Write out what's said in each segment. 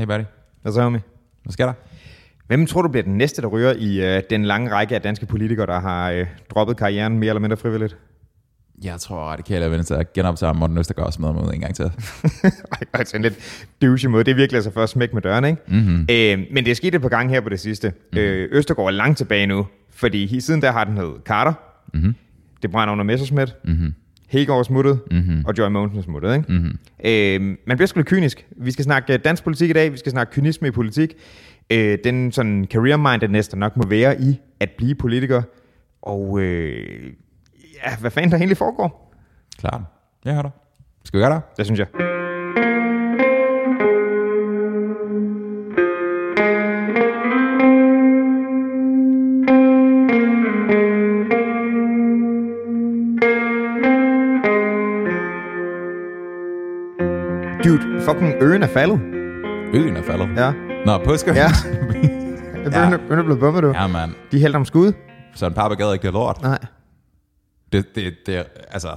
Hey buddy, Hvad så, homie? hvad sker der? Hvem tror du bliver den næste, der ryger i øh, den lange række af danske politikere, der har øh, droppet karrieren mere eller mindre frivilligt? Jeg tror, radikale er til at genoptage Morten Østergaard smide mod en gang til. Ej, sådan lidt douche måde. Det er virkelig altså først smæk med døren, ikke? Mm-hmm. Øh, men det er sket et par gange her på det sidste. Mm-hmm. Øh, Østergaard er langt tilbage nu, fordi siden der har den hed Carter. Mm-hmm. Det brænder under Messerschmidt. Mm-hmm. Hegaard smuttet, mm-hmm. og Joy Mogensen smuttet. Ikke? Mm-hmm. Øh, man bliver sgu lidt kynisk. Vi skal snakke øh, dansk politik i dag, vi skal snakke kynisme i politik. Øh, den sådan career mindedness, der nok må være i at blive politiker. Og øh, ja, hvad fanden der egentlig foregår? Klart. Jeg hører dig. Skal vi gøre det? Det synes jeg. Fucking øen er faldet. Øen er faldet. Ja. Nå, påske. Ja. Ja. Øen, er, øen er blevet bumpet, du. ja, man. De hælder om skud. Så en pappa gad ikke det lort. Nej. Det, det, det altså...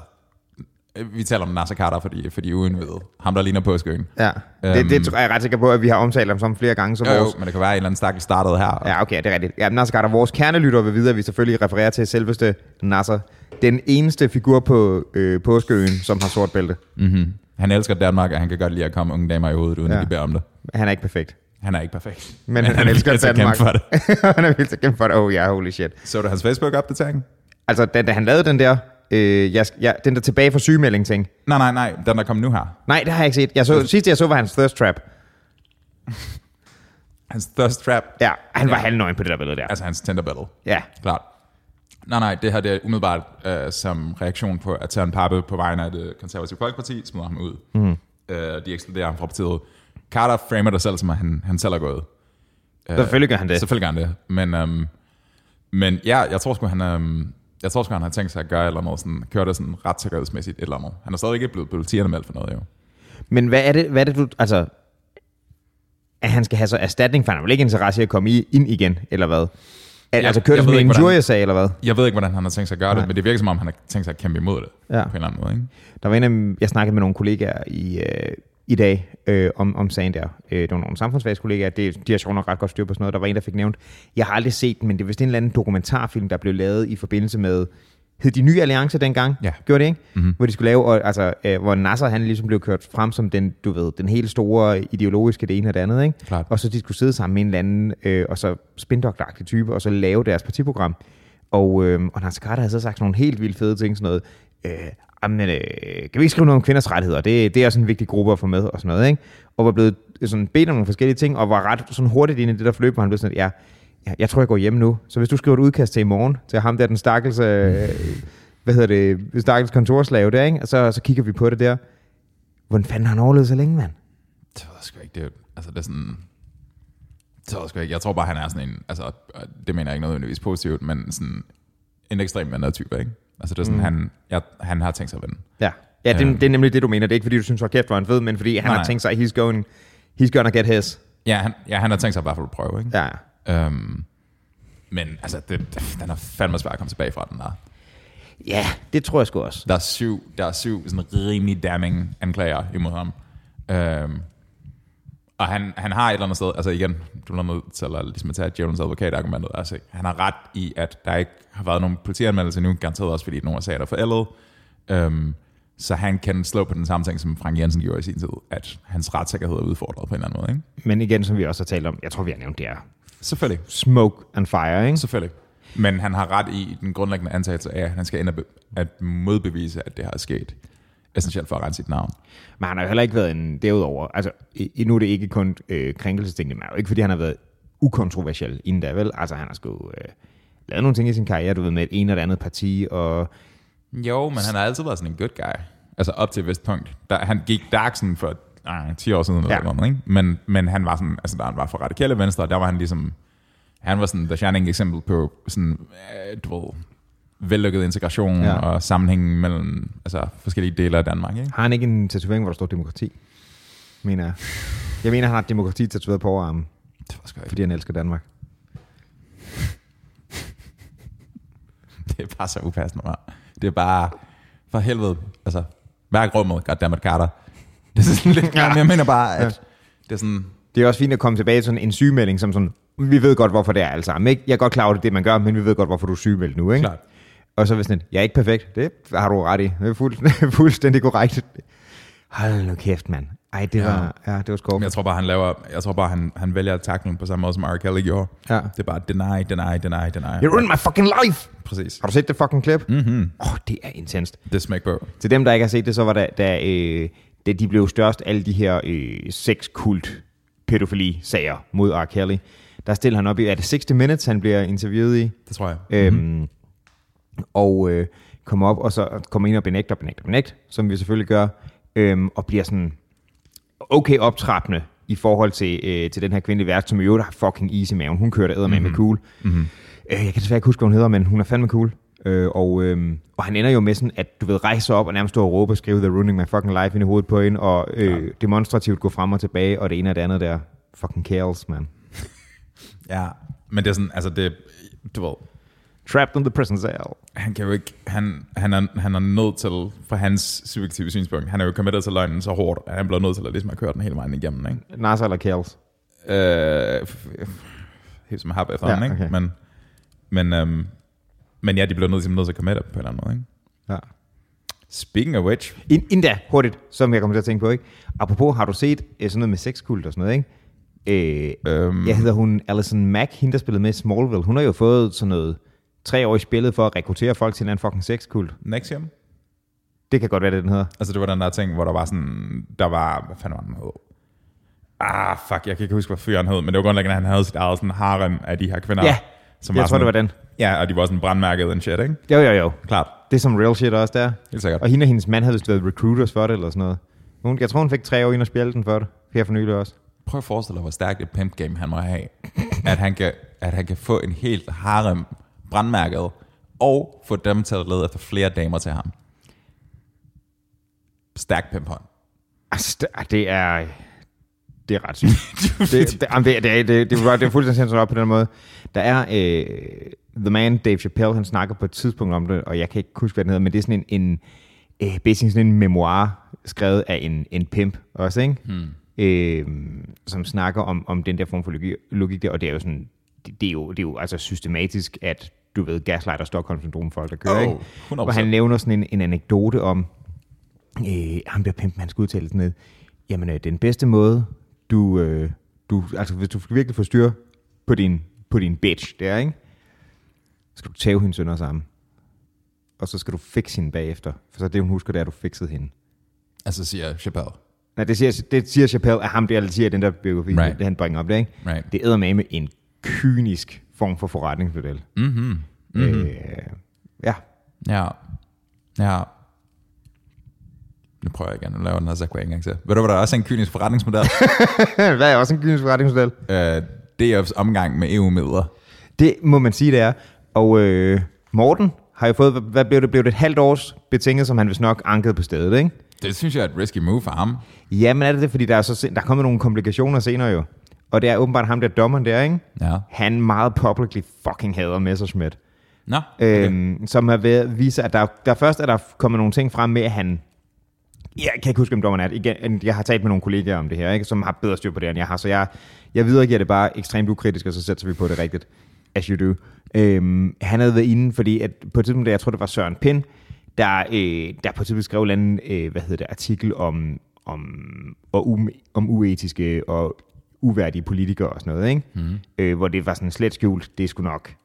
Vi taler om Nasser Carter, fordi, fordi uden ved. Ham, der ligner påskeøen. Ja. Det, Øhm. det tror jeg er ret sikker på, at vi har omtalt om som flere gange. Så Jo, vores, men det kan være, at en eller anden stakkel startede her. Ja, okay, det er rigtigt. Ja, Nasser Carter, vores kernelytter vil vide, at vi selvfølgelig refererer til selveste Nasser. Den eneste figur på øh, påskeøen, som har sort bælte. Mm-hmm. Han elsker Danmark, og han kan godt lide at komme unge damer i hovedet, uden Ja. at de beder om det. Han er ikke perfekt. Han er ikke perfekt. Men, han, han elsker Danmark. for det. han er vildt til at kæmpe for det. Oh ja, yeah, holy shit. Så du hans Facebook-opdatering? Altså, da, da han lavede den der, øh, jeg, jeg, den der tilbage for sygemelding ting. Nej, nej, nej. Den, der kom nu her. Nej, det har jeg ikke set. Jeg så, sidst jeg så, var hans thirst trap. Hans thirst trap. Ja, han var Ja. halvnøgen på det der billede der. Altså hans Tinder battle. Ja, Klart. Nej, nej, det her det er umiddelbart øh, som reaktion på, at Søren Pape på vegne af det konservative folkeparti smider ham ud. Mm. Øh, de ekskluderer ham fra partiet. Carter framer det selv, som at han, han selv er gået. Øh, selvfølgelig gør han det. Selvfølgelig gør han det. Men, øhm, men ja, jeg tror sgu, han, øhm, jeg tror sgu, han har tænkt sig at gøre et eller andet, sådan, køre det sådan retssikkerhedsmæssigt et eller andet. Han er stadig ikke blevet politianmeldt for noget, jo. Men hvad er det, hvad er det du, altså, at han skal have så erstatning, for han har vel ikke interesse i at komme i, ind igen, eller hvad? Ja, altså køre det jeg som en injuriesag, eller hvad? Jeg ved ikke, hvordan han har tænkt sig at gøre Nej. det, men det virker som om, han har tænkt sig at kæmpe imod det. Ja. På en eller anden måde, ikke? Der var en af, jeg snakkede med nogle kollegaer i, øh, i dag øh, om, om sagen der. Øh, det var nogle samfundsfagskollegaer, det, de har sjovt nok ret godt styr på sådan noget. Der var en, der fik nævnt, jeg har aldrig set den, men det er vist en eller anden dokumentarfilm, der blev lavet i forbindelse med, hed de Nye Alliance dengang? Ja. Gjorde det ikke? Mhm. Mm-hmm. Hvor de skulle lave, og, altså, øh, hvor Nasser han ligesom blev kørt frem som den, du ved, den helt store ideologiske det ene og det andet, ikke? Klart. Og så de skulle sidde sammen med en eller anden, øh, og så spindokteragtig type, og så lave deres partiprogram. Og, øh, og Nasser Carter havde så sagt nogle helt vildt fede ting, sådan noget, øh, jamen, øh, kan vi ikke skrive noget om kvinders rettigheder? Det, det er også en vigtig gruppe at få med, og sådan noget, ikke? Og var blevet sådan bedt om nogle forskellige ting, og var ret sådan hurtigt inde i det der forløb, hvor han blev sådan, ja, jeg tror, jeg går hjem nu. Så hvis du skriver et udkast til i morgen, til ham der, den stakkels, øh, hvad hedder det, stakkels kontorslave der, ikke? Og så, så kigger vi på det der. Hvordan fanden har han overlevet så længe, mand? Det ved jeg sgu ikke. Det, er- altså, det er sådan... Det ved jeg ikke. Jeg tror bare, han er sådan en... Altså, det mener jeg ikke nødvendigvis positivt, men sådan en ekstrem vendet type, ikke? Altså, det er sådan, mm. han, jeg, han har tænkt sig at vinde. Ja, ja det, Øhm. det er nemlig det, du mener. Det er ikke, fordi du synes, at kæft, er han fed, men fordi han Nej, har nej. tænkt sig, he's, going, he's gonna get his. Ja, han, ja, han har tænkt sig i hvert fald at prøve, ikke? Ja, Øhm, men altså, det, den er fandme svært at komme tilbage fra, den der. ja det tror jeg sgu også. Der er syv, der er syv sådan rimelig damning anklager imod ham. Øhm, og han, han har et eller andet sted, altså igen, du er nødt til at, ligesom at tage Jones advokatargumentet, altså han har ret i, at der ikke har været nogen politianmeldelse nu, garanteret også fordi nogle af sager er forældet. Øhm, så han kan slå på den samme ting, som Frank Jensen gjorde i sin tid, at hans retssikkerhed er udfordret på en eller anden måde. Ikke? Men igen, som vi også har talt om, jeg tror, vi har nævnt det her. Selvfølgelig. Smoke and fire, ikke? Selvfølgelig. Men han har ret i den grundlæggende antagelse af, at han skal be- at modbevise, at det har sket. Essentielt for at rense sit navn. Men han har jo heller ikke været en derudover. Altså, i, nu er det ikke kun øh, krænkelsesting, men ikke, fordi han har været ukontroversiel inden da, vel? Altså, han har sgu øh, lavet nogle ting i sin karriere, du ved, med et ene eller andet parti, og Jo, men han har altid været sådan en good guy. Altså op til et vist punkt. Der, han gik dark sådan for øh, 10 år siden, Ja. eller noget, ikke? Men, men han var sådan, altså da han var for radikale venstre, der var han ligesom, han var sådan the shining eksempel på sådan, øh, du ved, vellykket integration Ja. og sammenhængen mellem altså, forskellige dele af Danmark, ikke? har han ikke en tatovering, hvor der står demokrati? Mener jeg. Jeg mener, han har demokrati tatoveret på overarmen, Det var ikke. fordi han elsker Danmark. Det er bare så upassende, man. Det er bare, for helvede, altså, mærk rummet, goddammit Carter. Det er sådan lidt, ja. jeg mener bare, at det er sådan, Det er også fint at komme tilbage til sådan en sygemelding, som sådan, vi ved godt, hvorfor det er alle sammen. Ikke? Jeg er godt klar over, det, det man gør, men vi ved godt, hvorfor du er sygemeldt nu. Ikke? Klart. Og så hvis sådan, jeg er ikke perfekt. Det har du ret i. Det er fuld, fuldstændig korrekt. Hold nu kæft, mand. Ej, det Ja. var, ja, det var skål. Men jeg tror bare, han laver, jeg tror bare, han, han vælger at tackle den på samme måde, som R. Kelly gjorde. Ja. Det er bare deny, deny, deny, deny. You ruined my fucking life! Præcis. Har du set det fucking klip? Åh, mm-hmm. oh, det er intenst. Det smæk på. Til dem, der ikke har set det, så var der, da, øh, da de blev størst, alle de her øh, sexkult pædofili-sager mod R. Kelly. Der stiller han op i, er det 60 Minutes, han bliver interviewet i? Det tror jeg. Øhm, og øh, kommer op, og så kommer ind og benægter, benægter, benægter, som vi selvfølgelig gør, øhm, og bliver sådan okay optrappende i forhold til, øh, til den her kvindelige vært, som i øvrigt har fucking easy i maven. Hun kører der med med cool. Mm-hmm. Øh, jeg kan desværre ikke huske, hvad hun hedder, men hun er fandme cool. Øh, og, øh, og han ender jo med sådan, at du ved, rejse op og nærmest stå og råbe og skrive The Ruining My Fucking Life ind i hovedet på hende, og øh, demonstrativt gå frem og tilbage, og det ene og det andet der. Fucking Kales, man. Ja, men det er sådan, altså det, du ved, Trapped in the prison cell. han kan jo ikke, han, han, er, han er nødt til, fra hans subjektive synspunkt, han er jo committed til løgnen så hårdt, at han bliver nødt til at ligesom at køre den hele vejen igennem, ikke? Nasser eller Kales? Øh, helt som har efter Ja, ja, ikke? okay. Men, men, øhm, men ja, de bliver nødt til, nødt til at committe på en eller anden måde, ikke? Ja. Speaking of which, Ind, inden da, hurtigt, som jeg kommer til at tænke på, ikke? Apropos, har du set øh, sådan noget med sexkult og sådan noget, ikke? Øh, Øhm. Jeg hedder hun Alison Mack, hende der spillede med Smallville. Hun har jo fået sådan noget tre år i spillet for at rekruttere folk til en anden fucking sexkult. Nexium, Det kan godt være, det den hedder. altså det var den der ting, hvor der var sådan, der var, hvad fanden var den hed? Ah, fuck, jeg kan ikke huske, hvad fyren hed, men det var grundlæggende, at han havde sit eget sådan harem af de her kvinder. Ja, som jeg tror, sådan, det var den. Ja, og de var sådan brandmærket and shit, ikke? Jo, jo, jo. Klart, Det er som real shit også der. helt sikkert. Og hende og hendes mand havde vist været recruiters for det, eller sådan noget. Hun, jeg tror, hun fik tre år ind og spjælde den for det. Her for nylig også. Prøv at forestille dig, hvor stærkt et pimp game han må have. at, han kan, at han kan få en helt harem brandmærket, og få dem til at lede efter flere damer til ham. Stærk pimp hånd. Altså, det- det er... Det er ret sygt. det, det, jamen, det, det, det, det, var, det er fuldstændig sindssygt op på den måde. Der er øh, The Man, Dave Chappelle, han snakker på et tidspunkt om det, og jeg kan ikke huske, hvad den hedder, men det er sådan en, en øh, basically sådan en memoir, skrevet af en, en pimp også, ikke? Hmm. Øh, som snakker om, om den der form for logik, logik der, og det er jo sådan, det, det, er jo, det er jo altså systematisk, at du ved, gaslight og Stockholm-syndrom folk, der kører, Oh, ikke? 100%. Hvor han nævner sådan en, en anekdote om, øh, ham der pimpen, han skulle udtale sådan noget, jamen øh, den bedste måde, du, øh, du, altså hvis du virkelig får styr på din, på din bitch, der, ikke? Så skal du tage hende sønder sammen. Og så skal du fikse hende bagefter. For så det, hun husker, det er, at du fikset hende. Altså siger Chappelle. Nej, det siger, det siger Chappelle, at ham der, der siger den der biografi, Right. det han bringer op der, ikke? Right. Det er med en kynisk form for forretningsmodel. Mm-hmm. Mm-hmm. Øh, ja. Ja. Ja. Nu prøver jeg igen. Laver jeg den her Zach en gang til. Ved du, hvad der også er en kynisk forretningsmodel? Hvad er også en kynisk forretningsmodel? uh, DF's omgang med EU-midler. Det må man sige, det er. Og øh, Morten har jo fået, hvad blev det, blev det et halvt års betinget, som han vist nok ankede på stedet, ikke? Det synes jeg er et risky move for ham. Ja, men er det det, fordi der er, så, der er kommet nogle komplikationer senere jo. Og det er åbenbart ham der dommeren der, ikke? Ja. Han meget publicly fucking hader Messerschmidt. Nå, okay. Øhm, som har været, viser, at der, der først er der kommet nogle ting frem med, at han... Jeg kan ikke huske, om dommeren er det. Igen, jeg har talt med nogle kollegaer om det her, ikke? som har bedre styr på det, end jeg har. Så jeg, jeg videregiver det bare ekstremt ukritisk, og så sætter vi på det rigtigt. As you do. Øhm, han havde været inde, fordi at på et tidspunkt, da jeg tror, det var Søren Pind, der, øh, der på et tidspunkt skrev en øh, hvad hedder det, artikel om, om, og um, om uetiske og uværdige politikere og sådan noget, ikke? Mm. Øh, hvor det var sådan slet skjult, det skulle nok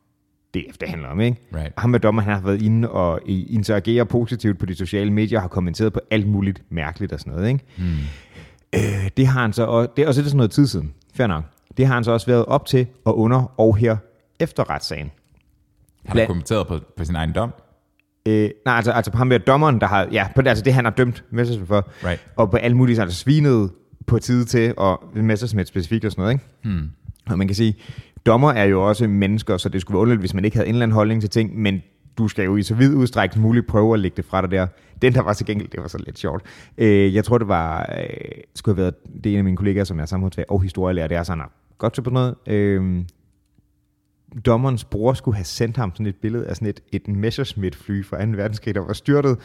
det, det handler om, ikke? Right. Og ham med dommer, han har været inde og i- interagere positivt på de sociale medier, og har kommenteret på alt muligt mærkeligt og sådan noget, ikke? Mm. Øh, det har han så, og det er også lidt sådan noget tid siden, fair nok. Det har han så også været op til og under og her efter retssagen. Han har kommenteret på, på sin egen dom. Øh, nej, altså, altså på ham med dommeren, der har, ja, på det, altså det han har dømt Messerschmidt for, Right. og på alle mulige, altså svinet på tid til, og Messerschmidt specifikt og sådan noget, ikke? Hmm. Og man kan sige, dommer er jo også mennesker, så det skulle være underligt, hvis man ikke havde en eller anden holdning til ting, men du skal jo i så vid udstrækning som muligt prøve at lægge det fra dig der. Den, der var til gengæld, det var så lidt sjovt. Øh, jeg tror, det var, øh, skulle have været, det er en af mine kollegaer, som er samfundsfag og historielærer, det er sådan, godt til på noget. Øh, dommerens bror skulle have sendt ham sådan et billede af sådan et, et Messerschmitt-fly fra 2. verdenskrig, der var styrtet.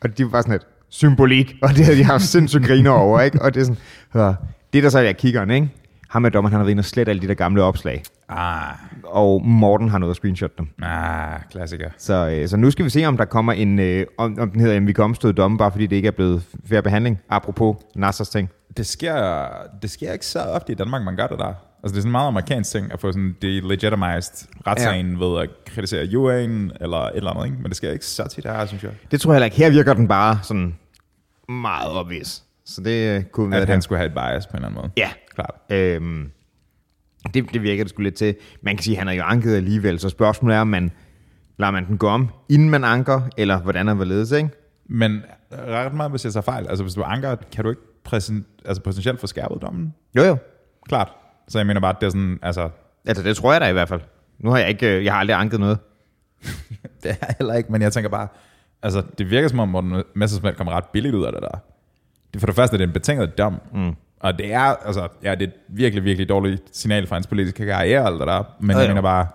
Og det var sådan et symbolik, og det havde de haft sindssygt griner over, ikke? Og det er sådan, hør, det der så er jeg kiggeren, ikke? ham med dommeren, han har været inde og slet alle de der gamle opslag. Ah, Og Morten har noget at screenshot dem. ah, klassiker. Så, øh, så nu skal vi se, om der kommer en, øh, om, om den hedder en vi kan omstøde domme, bare fordi det ikke er blevet fair behandling. Apropos Nassers ting. Det sker, det sker ikke så ofte i Danmark, man gør det der. Altså, det er sådan en meget amerikansk ting at få sådan delegitimized retssagen ja. ved at kritisere UA'en eller et eller andet, ikke? Men det sker ikke så tit her, synes jeg. Det tror jeg heller ikke. Her virker den bare sådan meget obvious. Så det øh, kunne være At det. han skulle have et bias på en eller anden måde. Ja, Klart. Øhm, det, det virker det sgu lidt til. Man kan sige, at han er jo anket alligevel, så spørgsmålet er, om man lader man den gå om, inden man anker, eller hvordan er hvorledes, ikke? Men ret meget, hvis jeg tager fejl. Altså, hvis du anker, kan du ikke præsent, altså potentielt få skærpet dommen? Jo, jo. Klart. Så jeg mener bare, at det er sådan, altså, Altså, det tror jeg da i hvert fald. Nu har jeg ikke, øh, jeg har aldrig anket noget. det er heller ikke, men jeg tænker bare, altså, det virker som om, Morten Messersmith kommer ret billigt ud af det der. Det, for det første er det en betinget dom, mm. Og det er, altså, ja, det er et virkelig, virkelig dårligt signal for hans politiske karriere, alt det der, men Ja, jeg mener bare,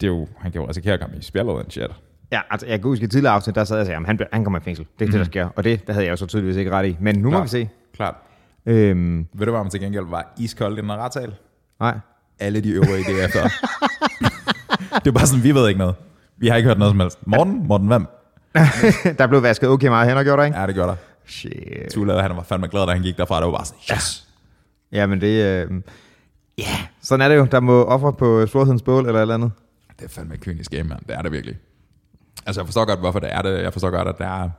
det er jo, han kan jo risikere at komme i spjældet og shit. Ja, altså, jeg kan huske i tidligere afsnit, der sad jeg og sagde, at han, han kommer i fængsel. Det er mm. det, der sker. Og det der havde jeg jo så tydeligvis ikke ret i. Men nu må Klart. vi se. Klart. Øhm, Ved du, hvad man til gengæld var iskold i den her retssal? nej. Alle de øvrige DF'er. det er bare sådan, vi ved ikke noget. Vi har ikke hørt noget som helst. Morten? Morten hvem? der blev vasket okay meget hen og gjort, ikke? Ja, det gør der. Shit. Tule, han var fandme glad, da han gik derfra. Det var bare sådan, yes! Ja, men det... Øh, ja, sådan er det jo. Der må ofre på storhedens bål eller et eller andet. Det er fandme kynisk game, mand. Det er det virkelig. Altså, jeg forstår godt, hvorfor det er det. Jeg forstår godt, at der er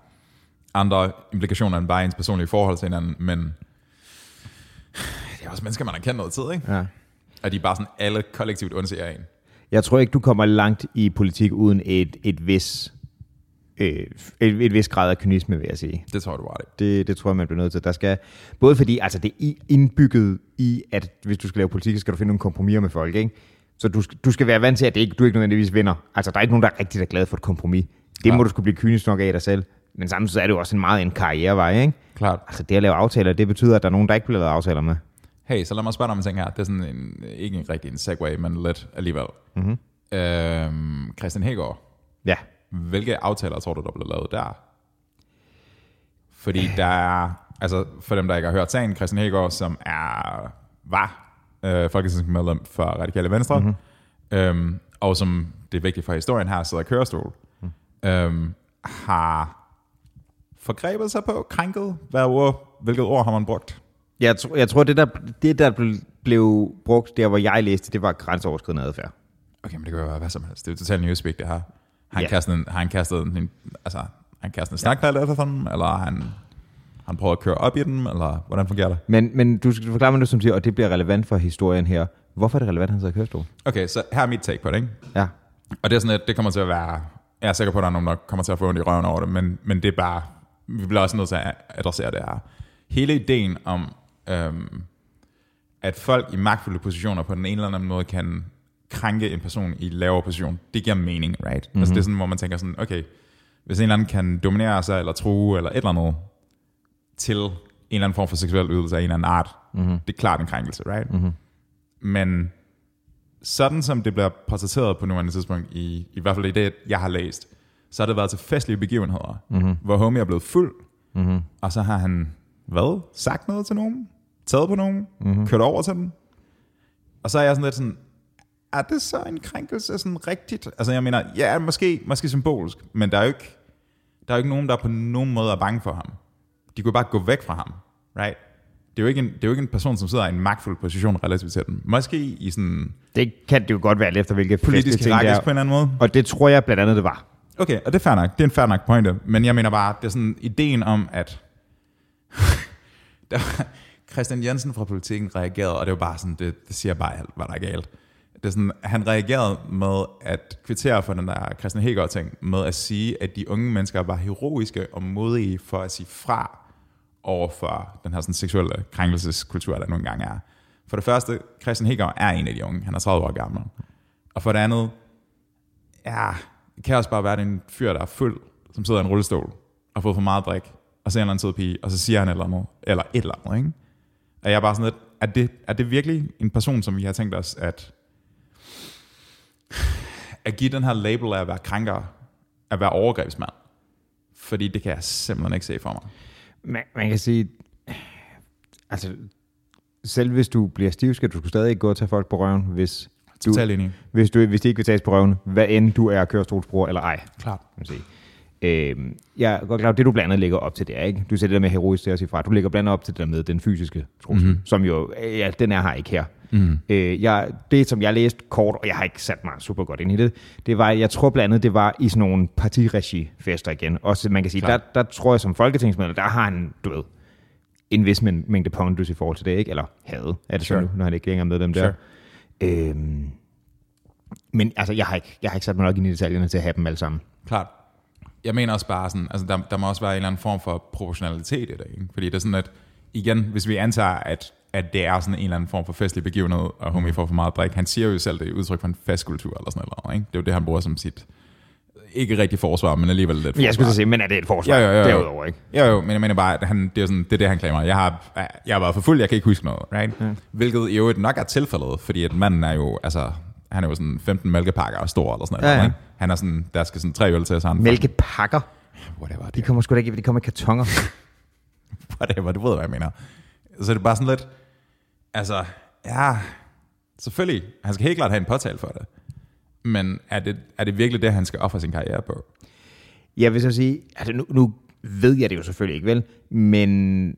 andre implikationer end bare ens personlige forhold til hinanden, men det er også mennesker, man har kendt noget tid, ikke? Ja. Og de er bare sådan alle kollektivt undser en. Jeg tror ikke, du kommer langt i politik uden et, et vis øh, et, et vis grad af kynisme, vil jeg sige. Det tror jeg, du var det. Det, det tror jeg, man bliver nødt til. Der skal, både fordi altså, det er indbygget i, at hvis du skal lave politik, så skal du finde nogle kompromiser med folk. Ikke? Så du, du skal være vant til, at det ikke, du ikke nødvendigvis vinder. Altså, der er ikke nogen, der er rigtig er glad for et kompromis. Det Ja. må du skulle blive kynisk nok af dig selv. Men samtidig er det jo også en meget en karrierevej. Ikke? Klart. Altså, det at lave aftaler, det betyder, at der er nogen, der ikke bliver lavet aftaler med. Hey, så lad mig spørge dig om en ting her. Det er sådan en, ikke en rigtig en segue, men lidt alligevel. Mhm. Mm-hmm. Øhm, Christian Hegård. Ja. Hvilke aftaler tror du, der blev lavet der? Fordi der er, altså for dem, der ikke har hørt sagen, Christian Hegård, som er, var øh, folketingsmedlem for Radikale Venstre, mm-hmm. øhm, og som, det er vigtigt for historien her, sidder i kørestol, mm. øhm, har forgrebet sig på, krænket, hvad ord, hvilket ord har man brugt? Jeg, tror, jeg tror, det der, det der ble- blev brugt, der hvor jeg læste, det var grænseoverskridende adfærd. Okay, men det kan jo være hvad som helst. Det er jo totalt newspeak, det her. Han, Ja. kastet en, han kastet en, altså, han kastet en snakvalg efter dem, eller han, han prøvet at køre op i dem, eller hvordan fungerer det? Men, men du skal forklare mig det, som siger, og det bliver relevant for historien her. Hvorfor er det relevant, at han sidder i kørestol? Okay, så her er mit take på det, ikke? Ja. Og det er sådan, at det kommer til at være... Jeg er sikker på, at der er nogen, der kommer til at få ondt i røven over det, men, men det er bare... Vi bliver også nødt til at adressere det her. Hele ideen om, øhm, at folk i magtfulde positioner på den ene eller anden måde kan krænke en person i lavere position, det giver mening, right? Mm-hmm. Altså det er sådan, hvor man tænker sådan, okay, hvis en eller anden kan dominere sig, eller true, eller et eller andet, til en eller anden form for seksuel ydelse af en eller anden art, mm-hmm. det er klart en krænkelse, right? Mm-hmm. Men sådan som det bliver portrætteret på nuværende tidspunkt, i, i hvert fald i det, jeg har læst, så har det været til festlige begivenheder, mm-hmm. hvor homie er blevet fuld, mm-hmm. og så har han, hvad, sagt noget til nogen, taget på nogen, mm-hmm. kørt over til dem, og så er jeg sådan lidt sådan, er det så en krænkelse sådan rigtigt? Altså jeg mener, ja, måske, måske symbolsk, men der er jo ikke, der er jo ikke nogen, der på nogen måde er bange for ham. De kunne bare gå væk fra ham, right? Det er jo ikke en, det er jo ikke en person, som sidder i en magtfuld position relativt til dem. Måske i sådan Det kan det jo godt være, alt efter hvilke politisk festlige ting det er. på en eller anden måde. Og det tror jeg blandt andet, det var. Okay, og det er fair nok. Det er en fair nok pointe. Men jeg mener bare, det er sådan ideen om, at der Christian Jensen fra politikken reagerede, og det var bare sådan, det, det siger bare alt, hvad der er galt. Det er sådan, han reagerede med at kvittere for den der Christian Hegård ting, med at sige, at de unge mennesker var heroiske og modige for at sige fra over for den her sådan, seksuelle krænkelseskultur, der nogle gange er. For det første, Christian Hegård er en af de unge. Han er 30 år gammel. Og for det andet, ja, det kan også bare være, at det er en fyr, der er fuld, som sidder i en rullestol, og har fået for meget drik, og ser en eller anden sød pige, og så siger han et eller andet, eller et eller andet, ikke? Og jeg er bare sådan lidt, er det, er det virkelig en person, som vi har tænkt os, at, at give den her label af at være krænker, at være overgrebsmand? Fordi det kan jeg simpelthen ikke se for mig. Man, man kan sige, altså, selv hvis du bliver stiv, skal du stadig ikke gå og tage folk på røven, hvis, du, hvis, du, hvis de ikke vil tages på røven, hvad end du er kørestolsbruger eller ej. Klart. kan sige. Øhm, jeg er godt klar, det du blandt andet lægger op til det er, ikke? Du siger det der med heroisk til at sige fra. Du lægger blandt andet op til det der med den fysiske trussel, mm-hmm. som jo, øh, ja, den er her ikke her. Mm. Øh, jeg, det, som jeg læste kort, og jeg har ikke sat mig super godt ind i det, det var, jeg tror blandt andet, det var i sådan nogle partiregi-fester igen. Også, man kan sige, der, der tror jeg som folketingsmedlem, der har han, du ved, en vis mængde pondus i forhold til det, ikke? Eller havde, er det sure. så nu, når han ikke længere er med dem der. Sure. Øhm, men altså, jeg har, ikke, jeg har ikke sat mig nok ind i detaljerne til at have dem alle sammen. Klart. Jeg mener også bare sådan, altså der, der må også være en eller anden form for proportionalitet i det, ikke? Fordi det er sådan, at igen, hvis vi antager, at, at det er sådan en eller anden form for festlig begivenhed, og homie får for meget drik, han siger jo selv, det er udtryk for en festkultur eller sådan noget, ikke? Det er jo det, han bruger som sit, ikke rigtig forsvar, men alligevel lidt forsvar. Jeg skulle sige, men er det et forsvar jo, jo, jo. derudover, ikke? Jo, jo, men jeg mener bare, at han, det, er sådan, det er det, han klamer. Jeg har, jeg har været for fuld, jeg kan ikke huske noget, right? Ja. Hvilket i øvrigt nok er tilfældet, fordi at manden er jo, altså, han er jo sådan 15 mælkepakker og stor, eller sådan noget. Ja, ja. ikke? Han er sådan, der skal sådan tre øl til, så han... Mælkepakker. Whatever, De det, kommer sgu da ikke, de kommer i kartonger. whatever, du ved, hvad jeg mener. Så det er bare sådan lidt, altså, ja, selvfølgelig, han skal helt klart have en påtale for det. Men er det, er det virkelig det, han skal ofre sin karriere på? Jeg vil så sige, altså nu, nu ved jeg det jo selvfølgelig ikke, vel? Men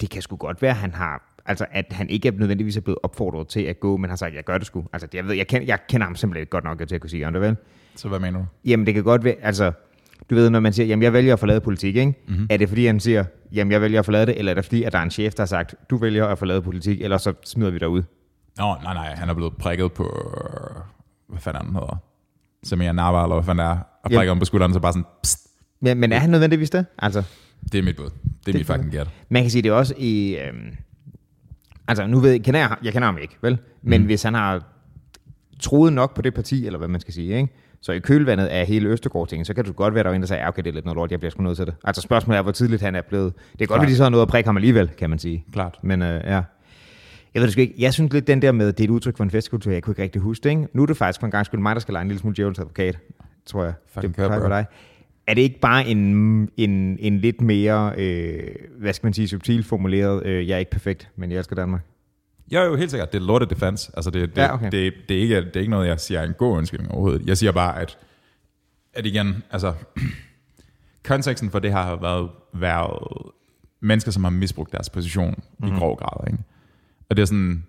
det kan sgu godt være, at han har, altså at han ikke er nødvendigvis er blevet opfordret til at gå, men har sagt, jeg gør det sgu. Altså jeg, ved, jeg, kender, jeg kender ham simpelthen godt nok til at kunne sige andet, vel? Så hvad mener du? Jamen det kan godt være, altså du ved, når man siger, jamen jeg vælger at forlade politik, ikke? Mm-hmm. Er det fordi, han siger, jamen jeg vælger at forlade det, eller er det fordi, at der er en chef, der har sagt, du vælger at forlade politik, eller så smider vi dig ud? Nå, nej, nej, han er blevet prikket på, øh, hvad fanden den hedder? Samir Narva, eller hvad fanden det er, og prikker ham på skulderen, så bare sådan, pst, Men, men er han nødvendigvis det? Altså, det er mit bud. Det er mit fucking gæt. Man kan sige det er også i... Øhm, altså, nu ved jeg, kender jeg, jeg kender ham ikke, vel? Men mm. hvis han har troet nok på det parti, eller hvad man skal sige, ikke? Så i kølvandet af hele østergaard ting, så kan det godt være, der er en, der siger, "Ja, okay, det er lidt noget lort, jeg bliver sgu nødt til det. Altså spørgsmålet er, hvor tidligt han er blevet. Det er godt, at de så har noget at prikke ham alligevel, kan man sige. Klart. Men øh, ja. Jeg ved det sgu ikke. Jeg synes lidt, den der med, det er et udtryk for en festkultur, jeg kunne ikke rigtig huske det, ikke? Nu er det faktisk for en gang skyld mig, der skal lege en lille smule djævelens advokat, tror jeg. Fucking det for dig. Er det ikke bare en, en, en lidt mere, øh, hvad skal man sige, subtil formuleret, øh, jeg er ikke perfekt, men jeg elsker Danmark? Jo, jo, helt sikkert. Det er lortet defense. Altså, det, det, Ja, okay. det, det, er ikke, det er ikke noget, jeg siger er en god undskyldning overhovedet. Jeg siger bare, at, at igen, altså, konteksten for det her har været, været mennesker, som har misbrugt deres position mm. i grov grad. Ikke? Og det er sådan,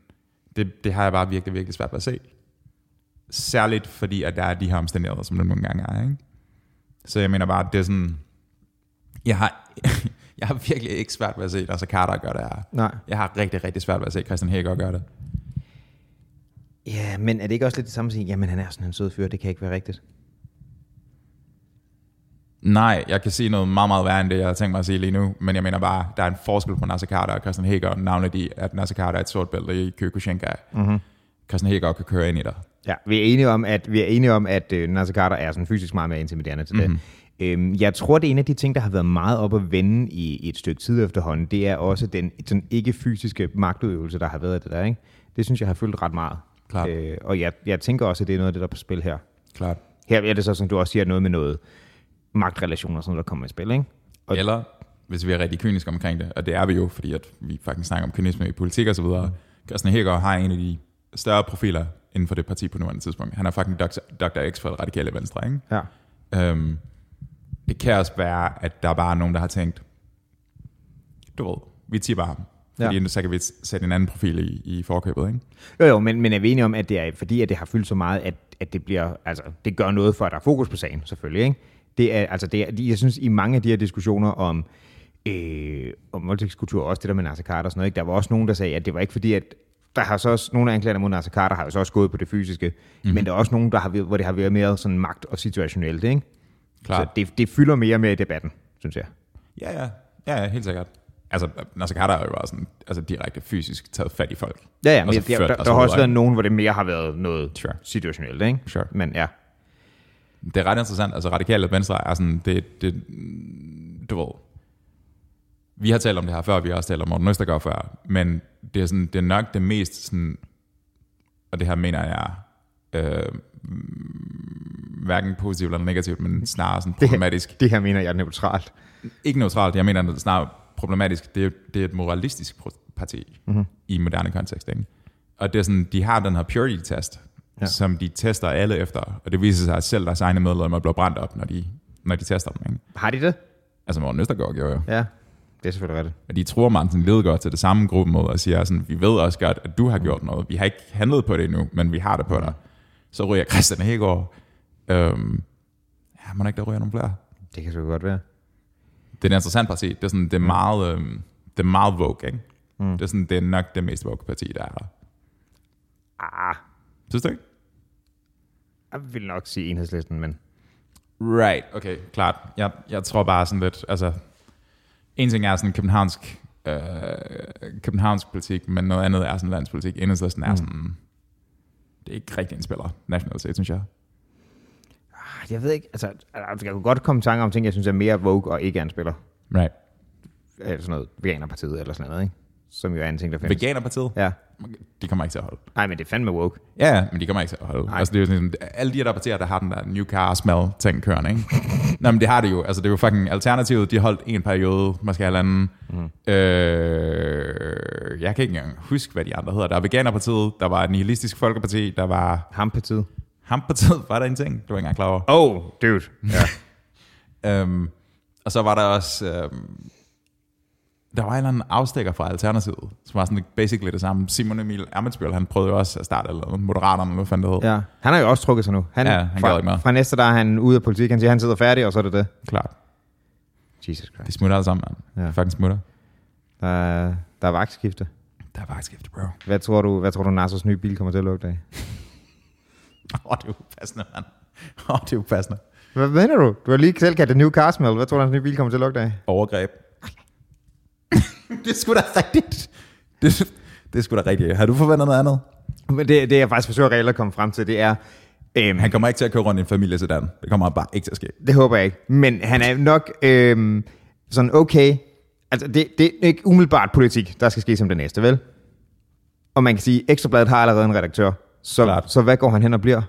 det, det har jeg bare virkelig, virkelig svært ved at se. Særligt fordi, at der er de her omstændigheder, som det nogle gange er. Ikke? Så jeg mener bare, at det er sådan, jeg har, jeg har virkelig ikke svært ved at se Nasser Carter gøre det her. Nej. Jeg har rigtig, rigtig svært ved at se Christian Hækker gøre det. Ja, men er det ikke også lidt det samme at sige, jamen han er sådan en sød fyr, det kan ikke være rigtigt? Nej, jeg kan sige noget meget, meget værre end det, jeg har tænkt mig at sige lige nu, men jeg mener bare, der er en forskel på Nasser Carter og Christian Hækker, navnet i, at Nasser Carter er et sort bælte i Kyokushinkai. Mm-hmm. Christian Hækker kan køre ind i dig. Ja, vi er enige om, at, vi er enige om, at øh, Nasser Carter er sådan fysisk meget mere intimiderende til det. Øhm, jeg tror, det er en af de ting, der har været meget op at vende i, i et stykke tid efterhånden. Det er også den, den ikke-fysiske magtudøvelse, der har været af det der. Ikke? Det synes jeg har følt ret meget. Klart. Øh, og jeg, jeg tænker også, at det er noget af det, der er på spil her. Klart. Her er det så, som du også siger, noget med noget magtrelationer, sådan der kommer i spil. Ikke? Og- Eller, hvis vi er rigtig kyniske omkring det, og det er vi jo, fordi at vi faktisk snakker om kynisme i politik og så videre. Christian Hækker har en af de større profiler inden for det parti på nuværende tidspunkt. Han er fucking Dr. Dr. X for det radikale venstre, ikke? Ja. Øhm, det kan også være, at der er bare nogen, der har tænkt, du ved, vi tipper ham. Fordi Ja. så kan vi sætte en anden profil i, i forkøbet, ikke? Jo, jo, men, men er vi enige om, at det er fordi, at det har fyldt så meget, at, at det bliver, altså, det gør noget for, at der er fokus på sagen, selvfølgelig, ikke? Det er, altså, det er, jeg synes, i mange af de her diskussioner om, øh, om voldtægtskultur, også det der med Nasser Carter og sådan noget, ikke? der var også nogen, der sagde, at det var ikke fordi, at der har så også, nogle af anklagerne mod Nasser Carter har jo så også gået på det fysiske, mm-hmm. men der er også nogen, der har, hvor det har været mere sådan magt og situationelt, ikke? Klart. Så det, det fylder mere med i debatten, synes jeg. Ja, ja. Ja, ja, helt sikkert. Altså, Nasser Carter er jo bare sådan, altså direkte fysisk taget fat i folk. Ja, ja, men der, der, der så har også været nogen, hvor det mere har været noget Sure. situationelt, ikke? Sure. Men ja. Det er ret interessant. Altså, radikale venstre er sådan, det, det, du ved, vi har talt om det her før, vi har også talt om Morten Østergaard før, men det er, sådan, det er nok det mest sådan, og det her mener jeg, øh, hverken positivt eller negativt, men snarere sådan problematisk. Det her mener jeg er neutralt. Ikke neutralt, jeg mener det er snarere problematisk. Det er, det er et moralistisk parti mm-hmm. i moderne kontekst. Ikke? Og det er sådan, de har den her purity-test, ja. Som de tester alle efter, og det viser sig, at selv deres egne medlemmer bliver brændt op, når de, når de tester dem. Ikke? Har de det? Altså Morten Østergaard gjorde jo. Ja, det er selvfølgelig rigtigt. Og de tror Martin Lidegaard til det samme gruppe mod og siger sådan, vi ved også godt, at du har gjort noget. Vi har ikke handlet på det endnu, men vi har det på dig. Så ryger Christian Hegård. Øhm, ja, må der ikke der ryger nogle flere? Det kan selvfølgelig godt være. Det er et interessant parti. Det er, sådan, det er meget, øhm, det er meget vogue, ikke? Mm. Det, er sådan, det er nok det mest vogue parti, der er. Ah, Synes du ikke? jeg vil nok sige enhedslisten, men... Right, okay, klart. Jeg, jeg tror bare sådan lidt, altså, en ting er sådan københavnsk, øh, københavnsk politik, men noget andet er sådan landspolitik. Enhedslisten er sådan, det er ikke rigtig en spiller, nationalitet, synes jeg. Ah, Jeg ved ikke, altså, altså, jeg kunne godt komme i tanke om ting, jeg synes er mere Vogue og ikke er en spiller. Right. Eller sådan noget, Veganerpartiet eller sådan noget, ikke? Som jo er en ting, der findes. Veganerpartiet, Ja. de kommer ikke til at holde. Nej, men det er fandme woke. Ja, men de kommer ikke til at holde. Nej. Altså, det er jo sådan, alle de her der partier, der har den der new car smell ting kørende, ikke? Nå, men det har det jo. Altså, det er jo fucking alternativet. De holdt en periode, måske halvanden. Mm. Øh, jeg kan ikke engang huske, hvad de andre hedder. Der er Veganerpartiet, der var Nihilistisk Folkeparti, der var Hampartiet. Hampartiet, var der en ting? Det var ikke engang klar over. Oh, dude. Ja. Øhm, og så var der også... Øhm, der var en eller anden afstikker fra Alternativet, som var sådan basically det samme. Simon Emil Amitsbøl, han prøvede jo også at starte, eller Moderaterne, eller hvad fanden det hed. ja. Han har jo også trukket sig nu. Han, Ja, han fra, ikke mere. Fra næste, der er han ude af politik. Han siger, han sidder færdig, og så er det det. Klart. Jesus Christ. De smutter alle sammen, mand. Ja. Fucking smutter. Der er, der er vagtskifte. Der er bare et skifte, bro. Hvad tror du, hvad tror du Nassers nye bil kommer til at lugte af? Åh, oh, det er upassende, mand. Åh, oh, det er upassende. Hvad mener du? Du har lige selv kaldt det new car smell. Hvad tror du, hans nye bil kommer til at lugte af? Overgreb. det er sgu da rigtigt. Det, det er sgu da rigtigt. Har du forventet noget andet? Men det, det jeg faktisk forsøger reelt at komme frem til, det er... Øhm, Han kommer ikke til at køre rundt i en familie sedan. Det kommer bare ikke til at ske. Det håber jeg ikke. Men han er nok øhm, sådan okay. Altså, det, det er ikke umiddelbart politik, der skal ske som det næste, vel? Og man kan sige, at Ekstrabladet har allerede en redaktør. Så, Klart. så hvad går han hen og bliver?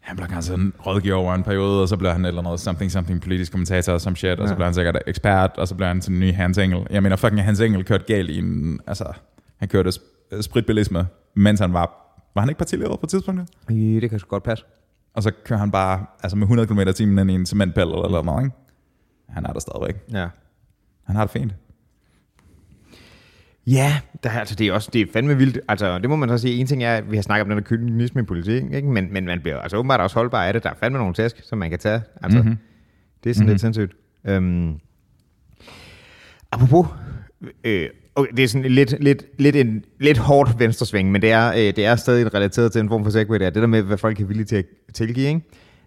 Han bliver kanskje rådgiver over en periode, og så bliver han eller andet something, something politisk kommentator som shit, og så Ja. bliver han sikkert ekspert, og så bliver han til den nye Hans Engel. Jeg mener, fucking Hans Engel kørte galt i en, altså, han kørte sp- spritbilisme, mens han var, var han ikke partileder på tidspunktet? Øh, det kan sgu godt passe. Og så kører han bare altså med 100 km i timen ind i en cementpæl eller noget, ikke? Han er der stadigvæk. Ja. Han har det fint. Ja, der, er- altså, det er også det er fandme vildt. Altså, det må man så sige. En ting er, at vi har snakket om den der kynisme i politik, ikke? Men, men man bliver altså åbenbart også holdbar af det. Der er fandme nogle tæsk, som man kan tage. Altså, Mhm. mm-hmm. Det er sådan mm-hmm. lidt sindssygt. Øhm, apropos, øh, okay, det er sådan lidt, lidt, lidt, en, lidt hårdt venstresving, men det er, øh, det er stadig relateret til en form for segway. Det er det der med, hvad folk er villige til at tilgive. Ikke?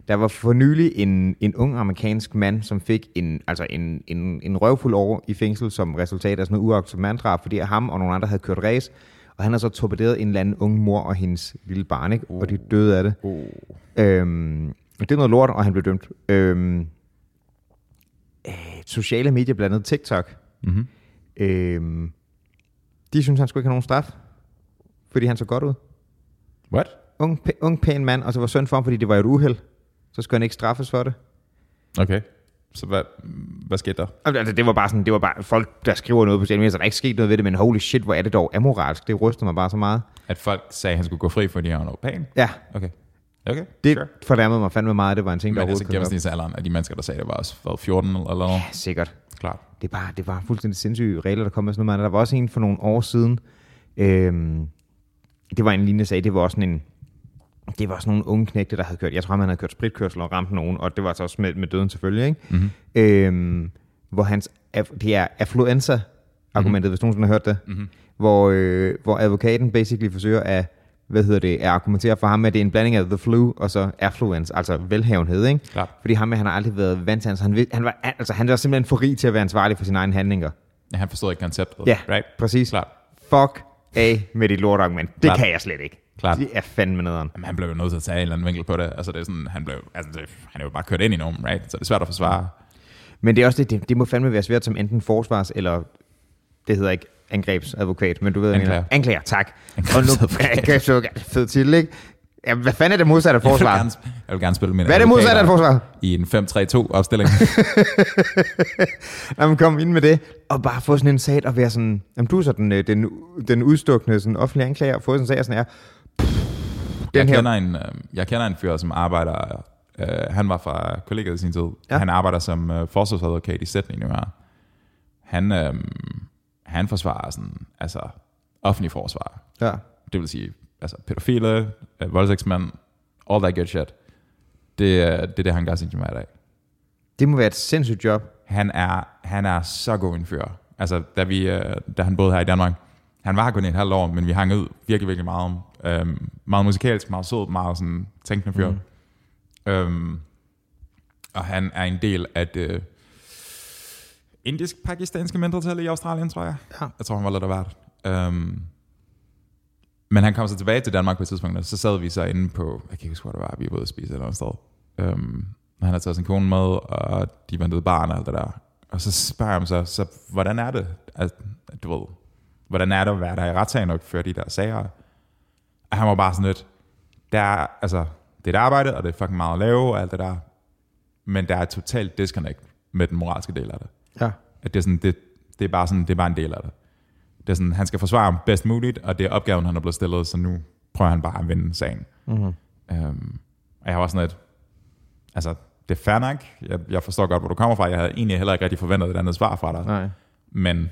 Der var for nylig en, en ung amerikansk mand, som fik en, altså en, en, en røvfuld år i fængsel som resultat af sådan noget uagtsomt manddrab, fordi ham og nogle andre havde kørt race, og han har så torpederet en eller anden ung mor og hendes lille barn, ikke? og de døde af det. Oh. Øhm, det er noget lort, og han blev dømt. Øhm, øh, sociale medier, blandt andet TikTok, Mm-hmm. øhm, de synes, han skulle ikke have nogen straf, fordi han så godt ud. What? Ung, pæ- ung pæn mand, og så var synd for ham, fordi det var et uheld. Så skulle han ikke straffes for det. Okay. Så hvad, hvad skete der? Altså, det var bare sådan, det var bare folk, der skriver noget på sociale medier, så der er ikke sket noget ved det, men holy shit, hvor er det dog amoralsk. Det rystede mig bare så meget. At folk sagde, at han skulle gå fri, fordi han var pæn? Ja, Okay. Okay, det sure. fornærmede mig fandme meget, det var en ting, der Men altså overhovedet kunne være- gennemsnitsalderen af de mennesker, der sagde det, var også hvad, 14 eller noget. Ja, sikkert. Klart. Det bare, det var fuldstændig sindssyge regler, der kom med sådan noget. Men der var også en for nogle år siden. Øhm, det var en lignende sag. Det var også sådan en... Det var sådan nogle unge knægte, der havde kørt... Jeg tror, man havde kørt spritkørsel og ramt nogen, og det var så også med, med døden selvfølgelig, ikke? Mm-hmm. Øhm, hvor hans... Det er affluenza-argumentet, mm-hmm. hvis nogen har hørt det. Mm-hmm. Hvor, øh, hvor advokaten basically forsøger at hvad hedder det, at argumentere for ham med, at det er en blanding af the flu og så affluence, altså velhavenhed, ikke? Klart. Fordi ham, han har aldrig været vant til hans, han, ved- han, var, altså, han var simpelthen for rig til at være ansvarlig for sine egne handlinger. Ja, han forstod ikke konceptet. Ja, Right? præcis. Klart. Fuck af med dit lortargument. Det Klart. kan jeg slet ikke. Klart. Det er fandme nederen. Jamen, han blev jo nødt til at tage en eller anden vinkel på det. Altså, det er sådan, han blev, altså, det, han er jo bare kørt ind i nogen, right? Så det er svært at forsvare. Men det er også det, det, det må fandme være svært som enten forsvars- eller, det hedder ikke angrebsadvokat, men du ved, hvad jeg Anklager. mener. Anklager, tak. Angrebsadvokat. Og nu, angrebsadvokat, fed titel, ikke? Ja, hvad fanden er det modsatte af Jeg vil, forsvar? gerne, jeg vil gerne spille min Hvad er det modsatte af forsvar? I en 5-3-2 opstilling. Når man kommer ind med det, og bare få sådan en sag og være sådan, jamen du er så den, øh, den, den udstukne sådan, offentlige anklager, og få sådan en sag og sådan her. Jeg, Den her- kender en, øh, jeg kender en fyr, som arbejder... Øh, han var fra kollegiet i sin tid. Ja. Han arbejder som øh, forsvarsadvokat i Sydney nu her. Han, øh, han forsvarer sådan, altså offentlig forsvar. Ja. Det vil sige, altså pædofile, øh, voldtægtsmænd, all that good shit. Det, er- det er det, han gør sin hver dag. Det må være et sindssygt job. Han er, han er så god en fyr. Altså, da, vi, øh, da han boede her i Danmark, han var her kun i et halvt år, men vi hang ud virkelig, virkelig meget. Øhm, meget musikalsk, meget sød, meget sådan tænkende fyr. Mm. Øhm, og han er en del af det indisk-pakistanske mindretal i Australien, tror jeg. Ja. Jeg tror, han var lidt af hvert. Øhm, men han kom så tilbage til Danmark på et tidspunkt, og så sad vi så inde på, jeg kan ikke huske, hvor det var, vi var ude at spise eller andet sted. Øhm, han havde taget sin kone med, og de ventede barn og alt det der. Og så spørger jeg ham så, så hvordan er det, at du ved, hvordan er det at være der i retssagen og føre de der sager? Og han var bare sådan lidt, der er, altså, det er et arbejde, og det er fucking meget at lave og alt det der. Men der er et totalt disconnect med den moralske del af det. Ja. At det er, sådan, det, det er bare sådan, det er bare en del af det. Det er sådan, han skal forsvare ham bedst muligt, og det er opgaven, han er blevet stillet, så nu prøver han bare at vinde sagen. Mm-hmm. Um, og jeg var sådan lidt, altså, det er fair nok. Jeg, jeg forstår godt, hvor du kommer fra. Jeg havde egentlig heller ikke rigtig forventet et andet svar fra dig. Nej. Men,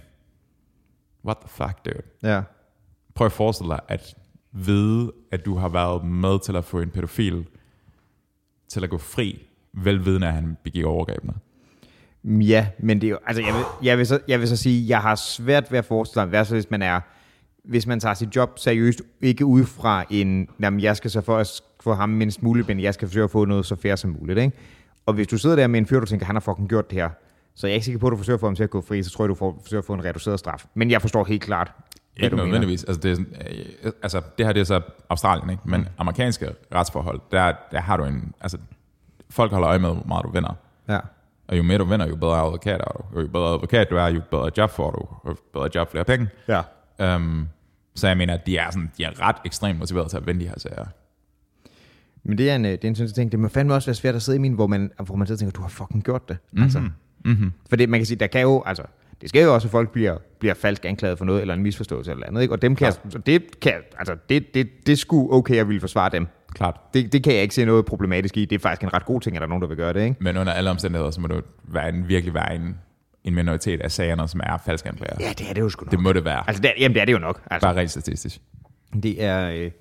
what the fuck, dude? Ja. Prøv at forestille dig, at vide, at du har været med til at få en pædofil til at gå fri, velvidende, at han begik overgrebene. Ja, men det er jo, altså jeg vil, jeg vil, så, jeg vil så sige, jeg har svært ved at forestille mig, hvad så hvis man er, hvis man tager sit job seriøst, ikke ud fra en, jamen jeg skal så for at få ham mindst muligt, men jeg skal forsøge at få noget så fair som muligt, ikke? Og hvis du sidder der med en fyr, du tænker, han har fucking gjort det her, så jeg er ikke sikker på, at du forsøger at få ham til at gå fri, så tror jeg, du får, forsøger at få en reduceret straf. Men jeg forstår helt klart, hvad Ikke nødvendigvis. Altså det, er, sådan, øh, altså, det her det er så Australien, ikke? men mm. amerikanske retsforhold, der, der har du en... Altså, folk holder øje med, hvor meget du vinder. Ja. Og jo mere du vinder, jo bedre advokat er du. Jo bedre advokat du er, jo bedre job får du. Jo bedre job, flere penge. Ja. Um, så jeg mener, at de er, sådan, de er ret ekstremt motiveret til at vinde de her sager. Men det er en, øh, det er en synes ting. Det må fandme også være svært at sidde i min, hvor man, hvor man sidder og tænker, du har fucking gjort det. Mm-hmm. Altså, Mm-hmm. For det, man kan sige, der kan jo, altså, det sker jo også, at folk bliver, bliver falsk anklaget for noget, eller en misforståelse eller andet, ikke? Og dem kan, jeg, så det kan, altså, det, det, det skulle okay at ville forsvare dem. Klart. Det, det kan jeg ikke se noget problematisk i. Det er faktisk en ret god ting, at der er nogen, der vil gøre det, ikke? Men under alle omstændigheder, så må det være en, virkelig være en, en minoritet af sagerne, som er falske anklager. Ja, det er det jo sgu nok. Det må det være. Altså, det er, jamen, det er det jo nok. Altså, Bare rent statistisk. det er... Øh,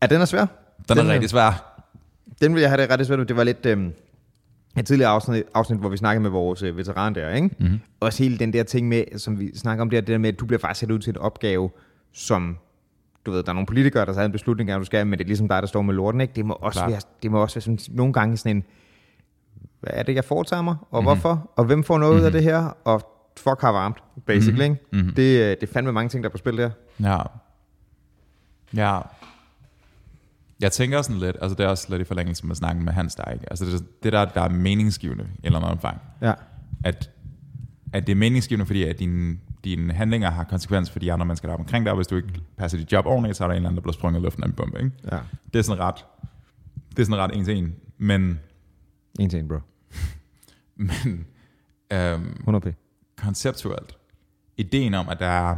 er den er svær? Den er rigtig svær. Den vil jeg have det ret svært med. Det var lidt... Øh, et tidligere afsnit, afsnit, hvor vi snakkede med vores øh, veteran der, ikke? Mm-hmm. Også hele den der ting med, som vi snakker om der, det der med, at du bliver faktisk sat ud til en opgave, som, du ved, der er nogle politikere, der har en beslutning, at du skal, men det er ligesom dig, der står med lorten, ikke? Det må også, Klart. være, det må også være sådan, nogle gange sådan en, hvad er det, jeg foretager mig, og mm-hmm. hvorfor, og hvem får noget mm-hmm. af det her, og fuck har varmt, basically, Mhm. mm-hmm. Mhm. Det, øh, det er fandme mange ting, der er på spil der. Ja. Ja. Jeg tænker sådan lidt, altså det er også lidt i forlængelse med snakken med Hans der, ikke? Altså det, det der, der er meningsgivende i eller andet omfang. Ja. At, at det er meningsgivende, fordi at dine, dine handlinger har konsekvens for de andre mennesker, der er omkring dig, hvis du ikke passer dit job ordentligt, så er der en eller anden, der bliver sprunget i luften af en bombe, ikke? Ja. Det er sådan ret, det er sådan ret en til en. Men, En til en, bro. men øhm, 100 p. konceptuelt, ideen om, at der er,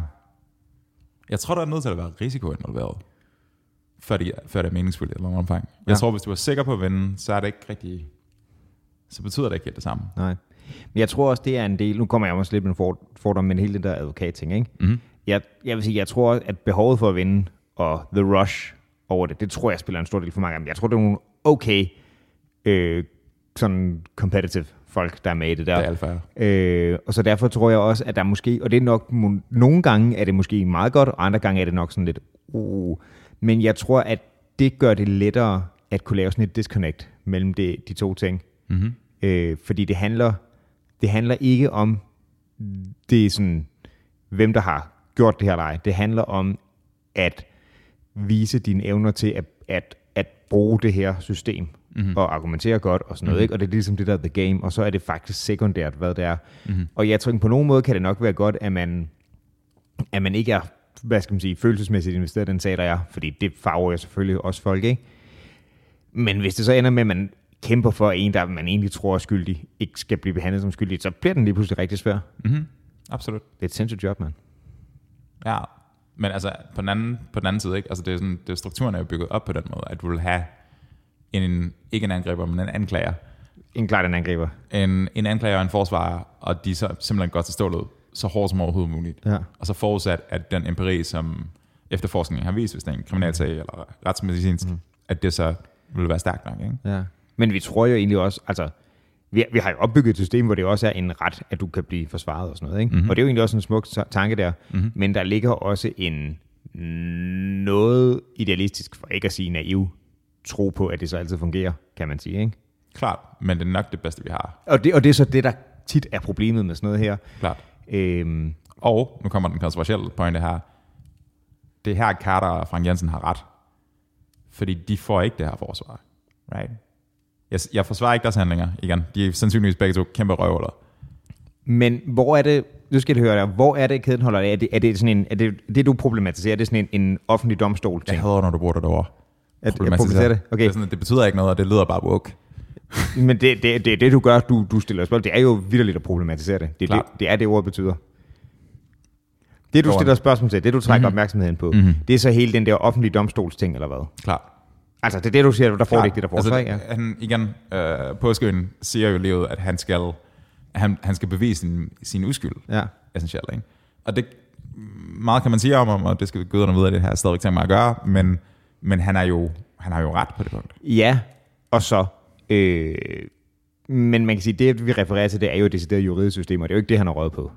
jeg tror, der er nødt til at være risiko involveret, før det, før det er meningsfuldt eller omfang. Jeg Ja. tror, hvis du er sikker på at vinde, så er det ikke rigtig, så betyder det ikke helt det samme. Nej. Men jeg tror også, det er en del, nu kommer jeg også lidt med en for- fordom, men hele det der advokat-ting, ikke? Mm-hmm. Jeg, jeg vil sige, jeg tror, at behovet for at vinde, og the rush over det, det tror jeg spiller en stor del for mange af dem. Jeg tror, det er nogle okay, øh, sådan competitive folk, der er med i det der. Det er alfa. Øh, og så derfor tror jeg også, at der måske, og det er nok, nogle gange er det måske meget godt, og andre gange er det nok sådan lidt, uh, men jeg tror, at det gør det lettere at kunne lave sådan et disconnect mellem det, de to ting. Mm-hmm. Øh, fordi det handler, det handler ikke om, det er sådan, hvem der har gjort det her eller. Det handler om at vise dine evner til at, at, at bruge det her system mm-hmm. og argumentere godt og sådan noget. Mhm. Ikke? Og det er ligesom det der er the game, og så er det faktisk sekundært, hvad det er. Mhm. Og jeg tror, på nogen måde kan det nok være godt, at man, at man ikke er hvad skal man sige, følelsesmæssigt investeret den sag, der er, fordi det farver jo selvfølgelig også folk, ikke? Men hvis det så ender med, at man kæmper for en, der man egentlig tror er skyldig, ikke skal blive behandlet som skyldig, så bliver den lige pludselig rigtig svær. Mm-hmm. Absolut. Det er et sindssygt job, mand. Ja, men altså på den anden, på den anden side, ikke? Altså det er sådan, det, strukturen er jo bygget op på den måde, at du vil have en, ikke en angriber, men en anklager. En klart en angriber. En, en anklager og en forsvarer, og de så simpelthen går til stålet så hårdt som overhovedet muligt. Ja. Og så forudsat, at den empiri, som efterforskningen har vist, hvis det er en kriminalsag eller retsmedicinsk, mm. at det så vil være stærkt nok. Ikke? Ja. Men vi tror jo egentlig også, altså, vi, vi har jo opbygget et system, hvor det også er en ret, at du kan blive forsvaret og sådan noget. Ikke? Mm-hmm. Og det er jo egentlig også en smuk tanke der. Mm-hmm. Men der ligger også en noget idealistisk, for ikke at sige naiv, tro på, at det så altid fungerer, kan man sige. Ikke? Klart, men det er nok det bedste, vi har. Og det, og det er så det, der tit er problemet med sådan noget her. Klart. Øhm, Og nu kommer den kontroversielle pointe her. Det er her, Carter og Frank Jensen har ret. Fordi de får ikke det her forsvar. Right? Jeg, jeg forsvarer ikke deres handlinger igen. De er sandsynligvis begge to kæmpe røvler. men hvor er det, nu skal jeg høre dig, hvor er det, kæden holder af? Er det, er det, sådan en, er det, det du problematiserer, er det sådan en, en offentlig domstol Jeg ting? hader, når du bruger det derovre. At, jeg problematiserer det? Okay. Det, sådan, det betyder ikke noget, og det lyder bare woke. Men det, det, det, det du gør, du, du stiller spørgsmål, det er jo vidderligt at problematisere det. Det, er det, det er det, ordet betyder. Det, du stiller spørgsmål til, det du trækker mm-hmm. opmærksomheden på, Mhm. det er så hele den der offentlige domstolsting, eller hvad? Klart. Altså, det er det, du siger, der får det ikke det, der får altså, ja. han, igen, øh, påskøen siger jo livet, at han skal, han, han skal bevise sin, sin uskyld, ja. essentielt. Ikke? Og det, meget kan man sige om ham, og det skal guderne vide, at det her stadigvæk tænkt mig at gøre, men, men han, er jo, han har jo ret på det punkt. Ja, og så... Øh, men man kan sige, det vi refererer til, det er jo et decideret juridisk system, og det er jo ikke det, han har røget på.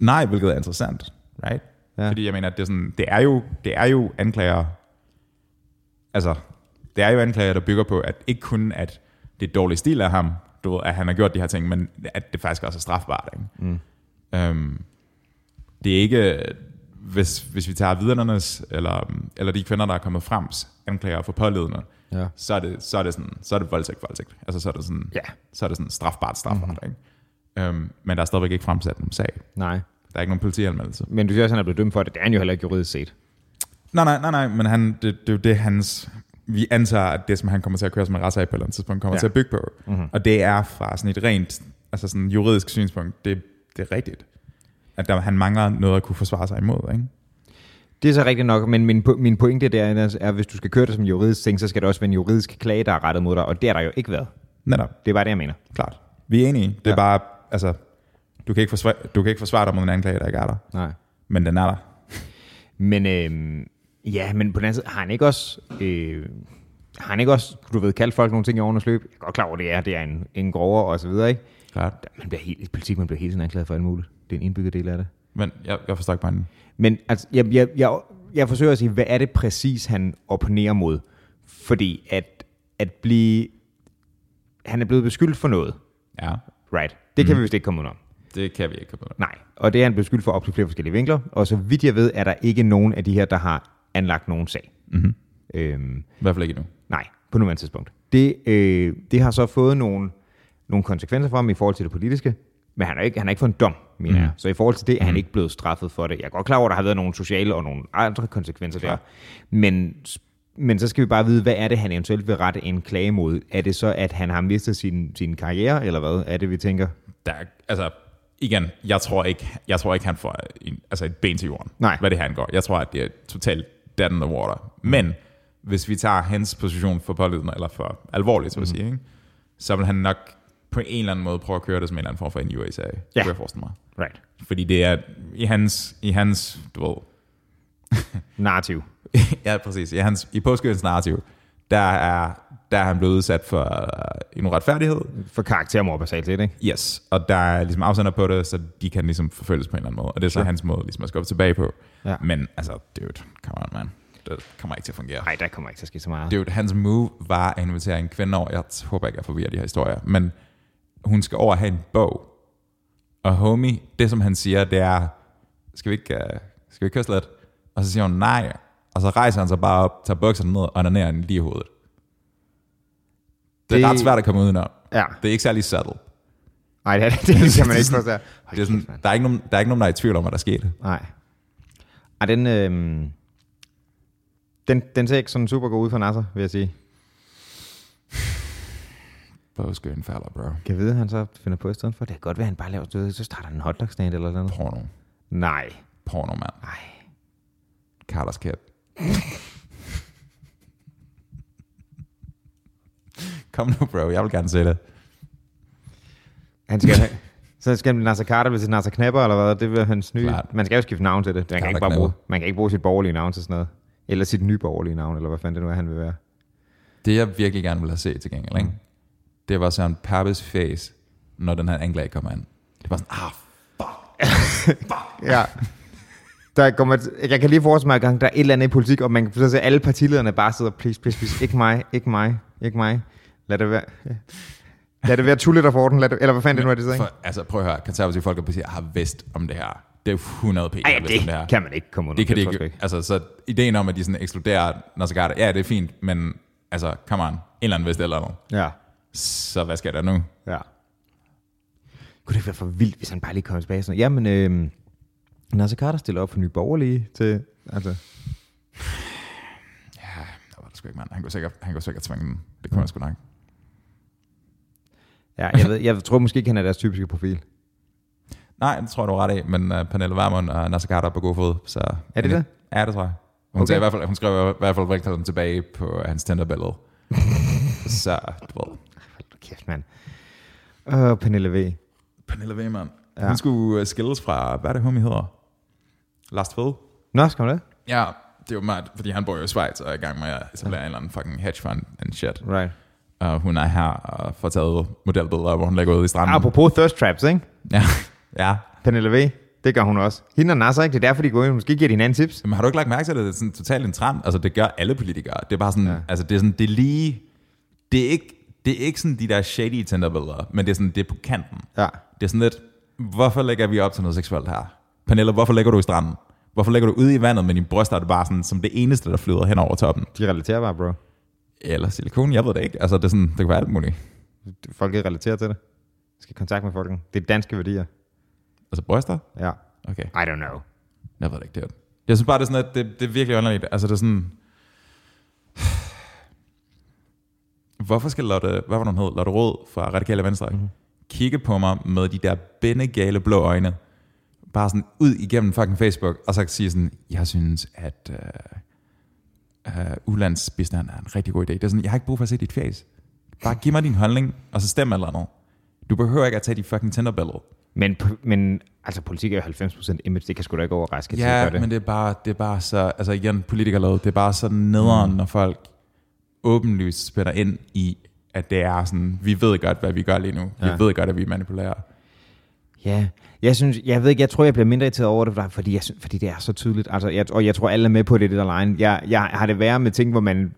Nej, hvilket er interessant, right? Ja. Fordi jeg mener, at det er, sådan, det er jo, det er jo anklager, altså, det er jo anklager, der bygger på, at ikke kun, at det er dårlig stil af ham, du ved, at han har gjort de her ting, men at det faktisk også er strafbart. Ikke? Mm. Øhm, det er ikke, hvis, hvis vi tager vidnernes, eller, eller de kvinder, der er kommet frem, anklager for pålidende, Ja. så er det, så er det sådan, så er det voldtægt, voldtægt. Altså så er det sådan, Ja. så er det sådan strafbart, strafbart. Mm-hmm. Ikke? Øhm, men der er stadigvæk ikke fremsat nogen sag. Nej. Der er ikke nogen politianmeldelse. Men du siger også, at han er blevet dømt for det. Det er han jo heller ikke juridisk set. Nej, nej, nej, nej, men han, det, det er jo det, hans... Vi antager, at det, som han kommer til at køre som en retssag på et eller andet tidspunkt, kommer Ja. til at bygge på. Mhm. Mm-hmm. Og det er fra sådan et rent, altså sådan juridisk synspunkt, det, det er rigtigt. At der, han mangler noget at kunne forsvare sig imod, ikke? Det er så rigtigt nok, men min, min pointe der er, at hvis du skal køre det som juridisk ting, så skal det også være en juridisk klage, der er rettet mod dig, og det har der jo ikke været. Netop, Det er bare det, jeg mener. klart. Vi er enige. Det er Ja. bare, altså, du kan, ikke forsvare, du kan ikke forsvare dig mod en anklage, der ikke er der. Nej. Men den er der. Men øhm, ja, men på den anden side, har han ikke også, øh, har han ikke også, du ved, kaldt folk nogle ting i årenes løb? Jeg er godt klar over, det er, det er en, en grovere og så videre, ikke? Klart. Man bliver helt, i politik, man bliver hele tiden anklaget for alt muligt. Det er en indbygget del af det. Men jeg, jeg forstår ikke bare. Men altså, jeg, jeg, jeg, jeg forsøger at sige, hvad er det præcis, han opponerer mod? Fordi at, at blive... Han er blevet beskyldt for noget, Ja, right? Det kan mm. vi vist ikke komme ud om. det kan vi ikke komme ud af. Nej, og det er han beskyldt for op til flere forskellige vinkler, og så vidt jeg ved, er der ikke nogen af de her, der har anlagt nogen sag. Mm-hmm. Øhm, I hvert fald ikke endnu. nej, på nuværende tidspunkt. Det, øh, det har så fået nogle, nogle konsekvenser for ham i forhold til det politiske, men han har ikke, han har ikke fået en dom, mener Mm. jeg. Så i forhold til det er han ikke blevet straffet for det. Jeg er godt klar over, at der har været nogle sociale og nogle andre konsekvenser Klar. der. Men, men så skal vi bare vide, hvad er det, han eventuelt vil rette en klage mod? Er det så, at han har mistet sin, sin karriere, eller hvad er det, vi tænker? der, er- altså, igen, jeg tror ikke, jeg tror ikke han får en, altså et ben til jorden, Nej. hvad det her angår. Jeg tror, at det er totalt dead in the water. Men hvis vi tager hans position for pålidende, eller for alvorligt, så at sige, ikke? så vil han nok på en eller anden måde prøve at køre det som en eller anden form for en USA, Ja. kunne jeg forestille mig. Right. Fordi det er i hans, i hans du ved, Narrativ. ja, præcis. I, hans, i påskyldens narrativ, der er, der er han blevet udsat for uh, en uretfærdighed. For karaktermord basalt set, ikke? Yes, og der er ligesom afsender på det, så de kan ligesom forfølges på en eller anden måde. Og det er så Sure. hans måde ligesom at skubbe tilbage på. Ja. Men altså, dude, come on, man. Det kommer ikke til at fungere. Nej, der kommer ikke til at ske så meget. Dude, hans move var at invitere en kvinde over. Jeg håber ikke, jeg forvirrer de her historier. Men hun skal over og have en bog. Og homie, det som han siger, det er, skal vi ikke, uh, skal vi ikke kysse lidt? Og så siger hun nej. Og så rejser han sig bare op, tager bukserne ned og onanerer hende lige i hovedet. Det er Det- ret svært at komme udenom. Ja. Det er ikke særlig subtle. Nej, det, er- det kan man ikke forstå. Det er sådan, der, er ikke nogen, der er ikke nogen, der er i tvivl om, hvad der skete. Nej. Ej, den, øh, den, den ser ikke sådan super god ud for Nasser, vil jeg sige. Bogskøen falder, bro. Kan jeg vide, at han så finder på i stedet for? Det kan godt være, at han bare laver stød, så starter han en hotdog stand eller noget. Porno. Nej. Porno, mand. Nej. Carlos Kæt. Kom nu, bro. Jeg vil gerne se det. Han skal så skal Nasser Carter blive til Nasser Knapper, eller hvad? Det vil hans nye. Klart. Man skal jo skifte navn til det. Man kan, ikke bare bruge, man kan ikke bruge sit borgerlige navn til sådan noget. Eller sit nye borgerlige navn, eller hvad fanden det nu er, han vil være. Det, jeg virkelig gerne vil have set til gengæld, ikke? Det var sådan Pappes face, når den her anklage kommer ind. Det var sådan, ah, Ja. Der kommer, jeg kan lige forestille mig, at gang, der er et eller andet i politik, og man kan så se, at alle partilederne bare sidder, please, please, please, ikke mig, ikke mig, ikke mig. Lad det være. Lad det være Tulle, der får den, lad det, eller hvad fanden det nu er, det ikke? for, altså prøv at høre, konservative folkeparti har vidst om det her. Det er jo 100 p. Ej, har vidst om det her. det kan man ikke komme under. Det kan de tror jeg ikke. Altså, så ideen om, at de sådan ekskluderer Nasser ja, det er fint, men altså, come on, en eller anden vidste eller andet. Ja, Så hvad skal der nu? ja. Kunne det ikke være for vildt, hvis han bare lige kommer tilbage? Sådan, jamen, øh, Nasser Carter stiller op for Nye Borgerlige til, altså, Ja, der var det sgu ikke, mand. Han kunne sikkert, han kunne sikkert tvinge den. Det kunne han sgu nok. ja, jeg, ved, jeg tror måske ikke, han er deres typiske profil. Nej, det tror jeg, du er ret af, men uh, Pernille Vermund og Nasser Carter er på god fod. Så, Er det det? Ja, det tror jeg. Hun, Okay. sagde, i hvert fald, hun skrev i hvert fald velkommen tilbage på hans Tinder-billede. så, du ved. Kæft, mand. Åh, Pernille V. Pernille Vermund. Ja. Ja. Hun skulle uh, skilles fra, hvad er det, homie hedder? Last Fed. Nå, skal man det? Ja, det er jo meget, fordi han bor jo i Schweiz og er i gang med at etablere en eller anden fucking hedge fund and shit. Right. Og hun er her og får taget modelbilleder, hvor hun ligger ude i stranden. Apropos thirst traps, ikke? Ja, ja. Pernille V. Det gør hun også. Hende og Nasser, ikke? Det er derfor, de går ind. Måske giver de hinanden tips. Men har du ikke lagt mærke til, at det er sådan totalt en trend? Altså, det gør alle politikere. Det er bare sådan, Ja. ja. altså, det er sådan, det er lige, det er ikke, det er ikke sådan de der shady Tinder-billeder, men det er sådan, det er på kanten. Ja. Det er sådan lidt, hvorfor lægger vi op til noget seksuelt her? Pernille, hvorfor ligger du i stranden? Hvorfor ligger du ude i vandet med din bryst, er det bare sådan, som det eneste, der flyder hen over toppen? De relaterer bare, bro. Eller silikon, jeg ved det ikke. Altså, det, er sådan, det kan være alt muligt. Folk ikke relaterer til det. Skal i kontakt med folk. Det er danske værdier. Altså, bryster? Ja. Okay. I don't know. Jeg ved det ikke, det er. Jeg synes bare, det er sådan, at det, det er virkelig underligt. Altså, det er sådan... Hvorfor skal Lotte, hvad var hun hed? Lotte Rød fra Radikale Venstre mm-hmm. kigge på mig med de der bindegale blå øjne, bare sådan ud igennem fucking Facebook, og så sige sådan, jeg synes, at uh, uh, ulandsbistand er en rigtig god idé. Det er sådan, jeg har ikke brug for at se dit face. Bare giv mig din holdning, og så stem eller andet. Du behøver ikke at tage de fucking Tinder-billeder. Men, men altså, politik er jo 90% image. Det kan sgu da ikke overraske til at Ja, gøre det. men det er bare, det er bare så, altså igen, politikerlavet, det er bare så nederen, mm. når folk åbenlyst spiller ind i, at det er sådan, vi ved godt, hvad vi gør lige nu. Vi Ja. ved godt, at vi manipulerer. Ja, jeg synes, jeg ved ikke, jeg tror, jeg bliver mindre irriteret over det, fordi, jeg, synes, fordi det er så tydeligt. Altså, jeg, og jeg tror, alle er med på det, det der line. Jeg, jeg har det værre med ting, hvor man,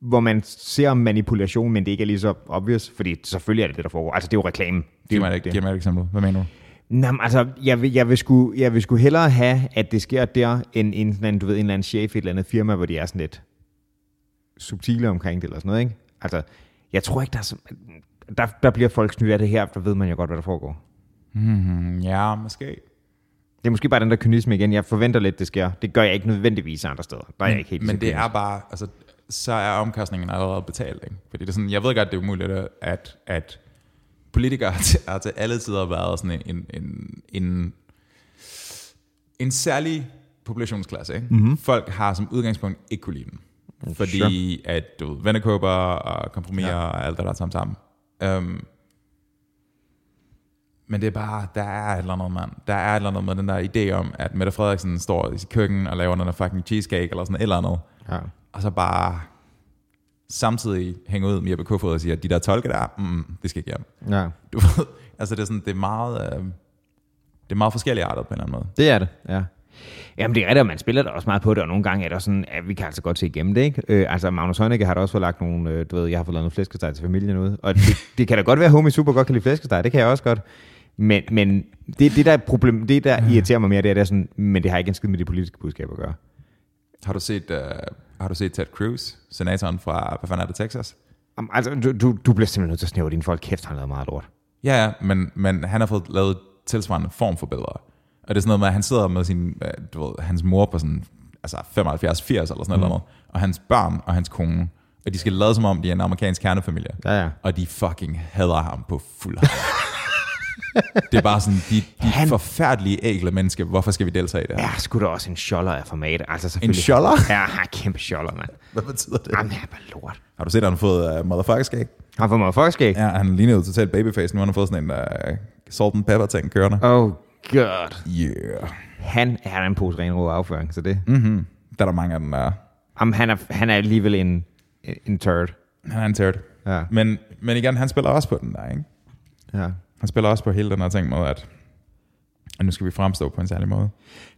hvor man ser manipulation, men det ikke er lige så obvious, fordi selvfølgelig er det det, der foregår. Altså, det er jo reklame. Det er Giv mig, et, giv mig et eksempel. Hvad mener du? Nå, men altså, jeg vil, jeg, vil sgu, jeg vil sgu hellere have, at det sker der, end en, anden, du ved, en eller anden chef i et eller andet firma, hvor de er sådan lidt subtile omkring det, eller sådan noget, ikke? Altså, jeg tror ikke, der er så, der, der bliver folk snydt af det her, der ved man jo godt, hvad der foregår. Hmm, ja, måske. Det er måske bare den der kynisme igen. Jeg forventer lidt, det sker. Det gør jeg ikke nødvendigvis andre steder. Der er jeg ikke helt Men det er bare, altså, så er omkostningen allerede betalt. Ikke? Fordi det er sådan, jeg ved godt, det er umuligt, at, at politikere har til alle tider været sådan en, en, en, en særlig populationsklasse. Ikke? Mm-hmm. Folk har som udgangspunkt ikke kunne lide dem. Fordi sure. at du ved, vennekåber og kompromiser ja. og alt det der sammen sammen. Um, men det er bare, der er et eller andet, mand. Der er et eller andet med den der idé om, at Mette Frederiksen står i sit køkken og laver den der fucking cheesecake eller sådan et eller andet. Ja. Og så bare samtidig hænge ud med Jeppe Kofod og sige, at de der tolke der, mm, det skal ikke hjem. ja. Du ved, altså det er, sådan, det er meget, øh, det er meget forskellige arter på en eller anden måde. Det er det, ja. Jamen det er rigtigt, og man spiller da også meget på det, og nogle gange er det også sådan, at vi kan altså godt se igennem det, ikke? Øh, altså Magnus Heunicke har da også fået lagt nogle, øh, du ved, jeg har fået lavet noget flæskesteg til familien ud, og det, det kan da godt være, at homie super godt kan lide flæskesteg, det kan jeg også godt. Men, men det, det der er problem, det der irriterer mig mere, det er, det er sådan, men det har ikke en skid med det politiske budskab at gøre. Har du set, øh, har du set Ted Cruz, senatoren fra, hvad fanden er det, Texas? Om- Altså, du, du, du bliver simpelthen nødt til at snæve dine folk kæft, han har lavet meget lort. Ja, ja, men, men han har fået lavet tilsvarende form for billeder. Og det er sådan noget med, at han sidder med sin, øh, du ved, hans mor på sådan, altså 75-80 eller sådan mm. noget, og hans børn og hans kone, og de skal lade som om, de er en amerikansk kernefamilie. Ja, ja. Og de fucking hader ham på fuld det er bare sådan, de, de Han- han... forfærdelige, ægle mennesker, hvorfor skal vi deltage i det her? Ja, sgu da også en scholler af format. Altså selvfølgelig. scholler? Ja, han er kæmpe scholler, mand. Hvad betyder det? Jamen, det er bare lort. Har du set, at han har fået uh, motherfucker skæg? Han får mig fuckskæg. Ja, han ligner jo totalt babyface. Nu har han fået sådan en uh, salt and pepper ting kørende. Oh god. Yeah. Han er en pose ren rå afføring, så det... Mm-hmm. Der er der mange af den der. Jamen, han er, han er alligevel en, en turd. Han er en turd. Ja. Men, men igen, han spiller også på den der, ikke? ja. Han spiller også på hele den her ting med, at, at nu skal vi fremstå på en særlig måde.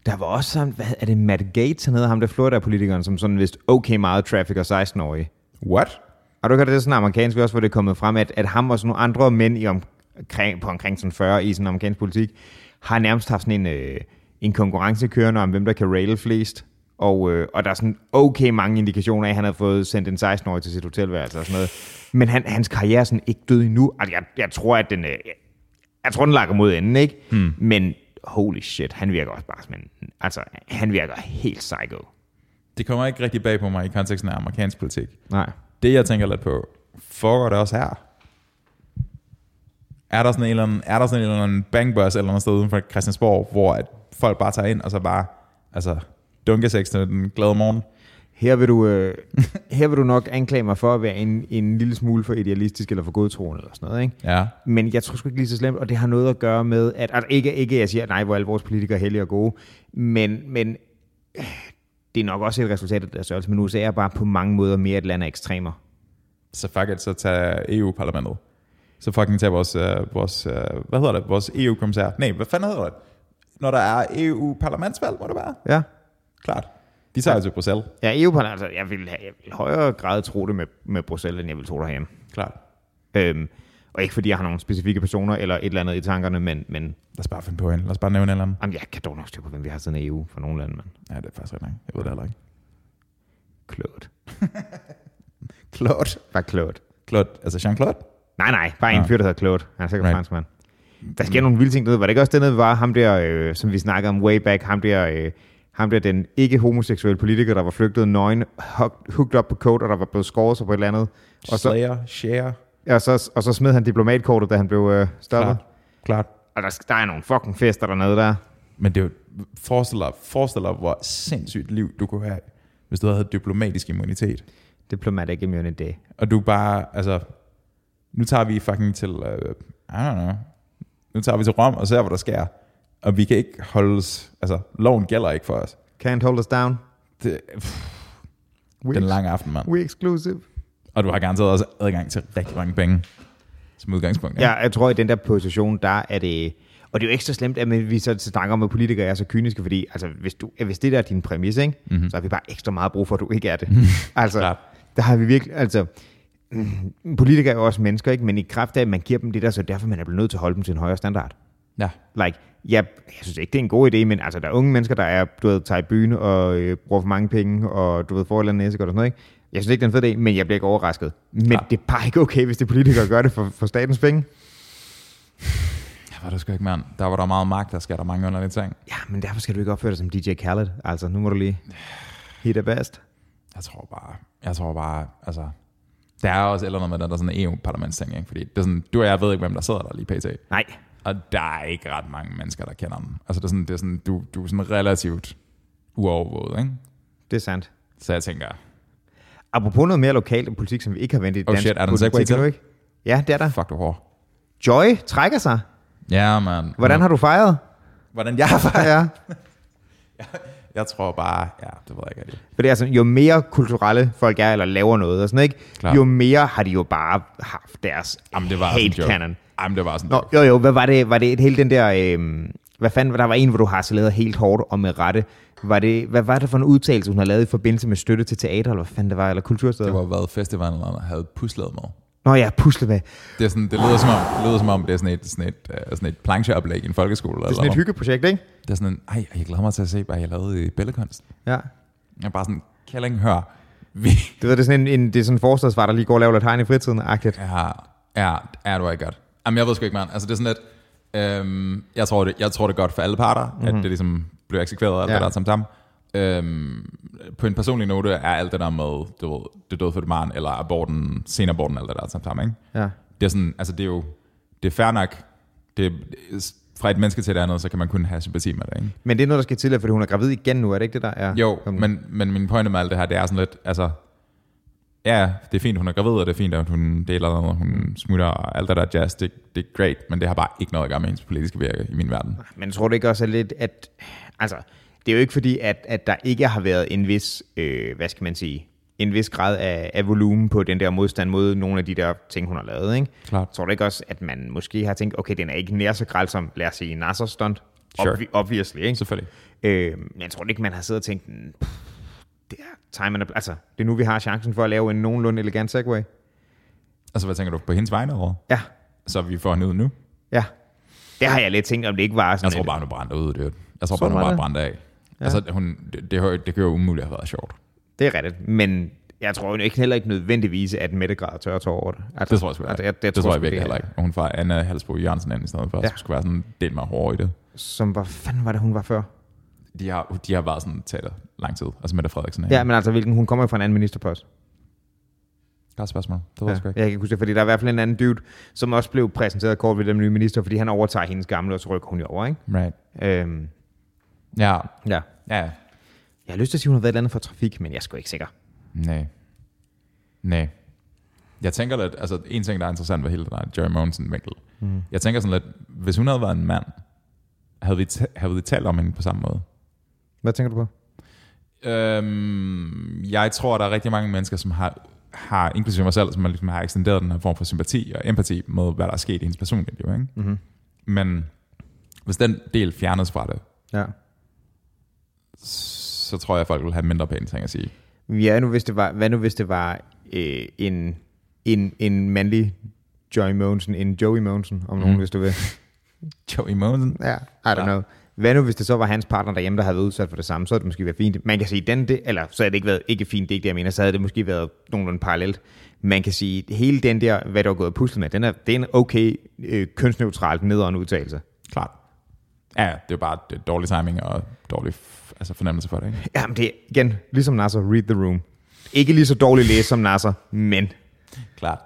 Der var også sådan, hvad er det, Matt Gates, han hedder ham der Florida-politikeren, som sådan vist okay meget traffic og 16-årige. What? Har du hørt, det er sådan amerikansk også, hvor det er kommet frem, at, at ham og sådan nogle andre mænd i omkring, på omkring sådan 40 i sådan amerikansk politik, har nærmest haft sådan en, øh, en konkurrence kørende om, hvem der kan rail flest. Og, øh, og der er sådan okay mange indikationer af, at han har fået sendt en 16-årig til sit hotelværelse og sådan noget. Men han, hans karriere er sådan ikke død endnu. Altså, jeg, jeg tror, at den, øh, jeg tror, den lakker mod enden, ikke? Hmm. Men holy shit, han virker også bare som en, altså, han virker helt psycho. Det kommer ikke rigtig bag på mig i konteksten af amerikansk politik. Nej. Det, jeg tænker lidt på, foregår det også her? Er der sådan en eller anden, er der sådan en eller anden bangbus eller noget sted uden for Christiansborg, hvor at folk bare tager ind og så bare, altså, dunkesex til den glade morgen? Her vil, du, øh, her vil du nok anklage mig for at være en, en lille smule for idealistisk eller for godtroende eller sådan noget, ikke? Ja. Men jeg tror sgu ikke lige så slemt, og det har noget at gøre med, at, at ikke, ikke jeg siger, nej, hvor alle vores politikere er heldige og gode, men, men øh, det er nok også et resultat af deres størrelse, men USA er bare på mange måder mere et land af ekstremer. Så fuck it, så tag EU-parlamentet. Så fucking tag vores, uh, vores uh, hvad hedder det, vores EU-kommissær. Nej, hvad fanden hedder det? Når der er EU-parlamentsvalg, må det være? Ja. Klart. De tager jo til Bruxelles. Ja, eu altså, jeg vil, jeg vil højere grad tro det med, med Bruxelles, end jeg vil tro derhjemme. Klart. Øhm, og ikke fordi jeg har nogle specifikke personer eller et eller andet i tankerne, men, men Lad os bare finde på en. Lad os bare nævne en eller anden. jamen, jeg kan dog nok styr på, hvem vi har siden EU for nogle lande, men Ja, det er faktisk rigtig nok. Jeg ved det heller ikke. Claude. Claude. Bare Claude. Claude, altså Jean-Claude? Nej, nej, bare en fyr, der hedder Claude. Han er sikkert Right. franskmand. Der sker nogle vilde ting dernede. Var det ikke også dernede, var ham der, øh, som vi snakkede om way back, ham der, øh, ham der den ikke homoseksuelle politiker, der var flygtet nøgen, hooked up på code, og der var blevet skåret sig på et eller andet. Og så, Slayer, Share. og så, og så smed han diplomatkortet, da han blev øh, stoppet. Klart. Klart. Og der, der er nogle fucking fester dernede der. Men det er jo, forestil dig, forestil dig, hvor sindssygt liv du kunne have, hvis du havde diplomatisk immunitet. Diplomatic immunity. Og du bare, altså, nu tager vi fucking til, uh, I don't know, nu tager vi til Rom og ser, hvad der sker. Og vi kan ikke holdes, altså, loven gælder ikke for os. Can't hold us down. Det, pff, We, den lange aften, mand. we exclusive. Og du har garanteret også adgang til rigtig mange penge, som udgangspunkt. Ja, jeg tror, i den der position, der er det... Og det er jo ikke så slemt, at vi så snakker om, at politikere er så kyniske, fordi altså, hvis, du, hvis det der er din præmis, ikke, mm-hmm. så har vi bare ekstra meget brug for, at du ikke er det. altså, Klart. der har vi virkelig... Altså, politikere er jo også mennesker, ikke? men i kraft af, at man giver dem det der, så derfor man er blevet nødt til at holde dem til en højere standard. ja. Like, jeg, jeg synes ikke, det er en god idé, men altså, der er unge mennesker, der er, du ved, tager i byen og øh, bruger for mange penge, og du ved, får et eller andet næsegodt og sådan noget, ikke? Jeg synes ikke, det er en fed idé, men jeg bliver ikke overrasket. Men Ja. det er bare ikke okay, hvis det politikere gør det for, for statens penge. Jeg var det sgu ikke, mand. Der var der meget magt, der skal der mange underlige ting. Ja, men derfor skal du ikke opføre dig som DJ Khaled. Altså, nu må du lige... He the best. Jeg tror bare, jeg tror bare, altså, der er også eller andet med der sådan EU-parlamentsting, ikke? Fordi det er sådan, du og jeg ved ikke, hvem der sidder der lige pt. Nej. Og der er ikke ret mange mennesker, der kender den. Altså det er sådan, det er sådan du, du er sådan relativt uovervåget, ikke? Det er sandt. Så jeg tænker, Apropos noget mere lokalt og politik, som vi ikke har vendt i Oh dansk shit, er der en politik, til? ikke? Ja, det er der. fuck du hård. Joy trækker sig. Ja, man. Hvordan har du fejret? Hvordan jeg har Ja. Jeg tror bare, ja, det ved jeg ikke rigtig. For det er altså, jo mere kulturelle folk er, eller laver noget og sådan, ikke? Klart. jo mere har de jo bare haft deres Jamen, det var hate cannon. Jamen, det var sådan Nå, jo jo, hvad var det? Var det et hele den der... Øh, hvad fanden, der var en, hvor du har lavet helt hårdt og med rette. Var det, hvad var det for en udtalelse, hun har lavet i forbindelse med støtte til teater, eller hvad fanden det var, eller kultursteder? Det var, hvad festivalen havde puslet med. Nå ja, pusle med. Det, er sådan, det, lyder som om, det lyder som om, det er sådan et, sådan et, uh, sådan et plancheoplæg i en folkeskole. Det er sådan et hyggeprojekt, ikke? Det er sådan en, ej, jeg glæder mig til at se, hvad jeg lavede i billedkunst. Ja. Jeg er bare sådan, Kælling, hør. Vi, Det, ved, det er sådan en, en, det er sådan en forstadsvar, der lige går og laver lidt hegn i fritiden, agtigt. ja, ja, ja, du er godt. Jamen, jeg ved sgu ikke, mand. Altså, det er sådan lidt, Øhm, jeg, tror det, jeg tror det er godt for alle parter, mm-hmm. at det ligesom bliver eksekveret og alt Ja. det der tam. Øhm, på en personlig note er alt det der med, du ved, det døde for det barn, eller aborten, senaborten, alt det der tam, ikke? Ja. Det er sådan, altså det er jo, det er fair nok, det er, fra et menneske til et andet, så kan man kun have sympati med det, ikke? Men det er noget, der skal til, fordi hun er gravid igen nu, er det ikke det, der er? Jo, men, men min pointe med alt det her, det er sådan lidt, altså, ja, det er fint, hun er gravid, og det er fint, at hun deler noget, hun smutter, og alt det der jazz, det, det er great, men det har bare ikke noget at gøre med hendes politiske virke i min verden. Men tror du ikke også lidt, at... Altså, det er jo ikke fordi, at, at der ikke har været en vis, øh, hvad skal man sige, en vis grad af, af volumen på den der modstand mod nogle af de der ting, hun har lavet, ikke? Klart. Tror du ikke også, at man måske har tænkt, okay, den er ikke nær så græld som, lad os sige, Nasser stunt? Sure. Obvi- obviously, ikke? Selvfølgelig. Øh, men jeg tror ikke, man har siddet og tænkt, "Mm, pff, det er time and a, altså, det er nu, vi har chancen for at lave en nogenlunde elegant segway. Altså, hvad tænker du på hendes vegne over? Ja, Så vi får hende ud nu? ja. Det har jeg lidt tænkt, om det ikke var sådan Jeg tror bare, hun er brændt ud, det. Jeg tror bare, hun du var det? brændt af. Ja. Altså, hun, det, det, det, kan jo umuligt have været sjovt. Det er rigtigt, men jeg tror jo ikke, heller ikke nødvendigvis, at Mette græder tør tår over det. Altså, Det tror jeg sgu altså, altså, det, det, tror jeg virkelig er- heller ikke. Hun får Anna Halsbo Jørgensen ind i stedet for, ja. Skulle være sådan del mig hårdere i det. Som var, fanden var det, hun var før? De har, de har været sådan taler lang tid. Altså Mette Frederiksen. Ja, men altså, hvilken, hun kommer jo fra en anden ministerpost. Godt spørgsmål. Det ved Ja, jeg jeg kan ikke huske det, fordi der er i hvert fald en anden dude, som også blev præsenteret kort ved den nye minister, fordi han overtager hendes gamle, og så rykker hun jo over, ikke? Right. Øhm, Ja, ja. ja, Jeg har lyst til at sige, hun har været et eller andet for trafik, men jeg er sgu ikke sikker. nej. Nej. Jeg tænker lidt, altså en ting, der er interessant ved hele den der Jerry Mogensen vinkel. Mm. Jeg tænker sådan lidt, hvis hun havde været en mand, havde vi, havde vi talt om hende på samme måde? Hvad tænker du på? Øhm, jeg tror, der er rigtig mange mennesker, som har, har inklusive mig selv, som har, ligesom har ekstenderet den her form for sympati og empati med, hvad der er sket i hendes personlige liv. Ikke? Mm-hmm. Men hvis den del fjernes fra det, Ja. Så tror jeg, at folk vil have mindre pæne ting at sige. Ja, nu hvis det var, hvad nu hvis det var øh, en, en, en mandlig Joey Mogensen, en Joey Mogensen, om nogen, Mm. hvis du vil. Joey Mogensen? Ja, I don't Ja. know. Hvad nu, hvis det så var hans partner derhjemme, der havde været udsat for det samme, så havde det måske været fint. Man kan sige, den, det, eller så havde det ikke været ikke fint, det er ikke det, jeg mener, så havde det måske været nogenlunde parallelt. Man kan sige, hele den der, hvad der er gået og puslet med, den er, det er en okay øh, kønsneutralt nederen udtalelse. Klart. Ja, det er jo bare dårlig timing og dårlig altså fornemmelse for det. Ikke? Jamen det er igen, ligesom Nasser, read the room. Ikke lige så dårligt læse som Nasser, men Klart.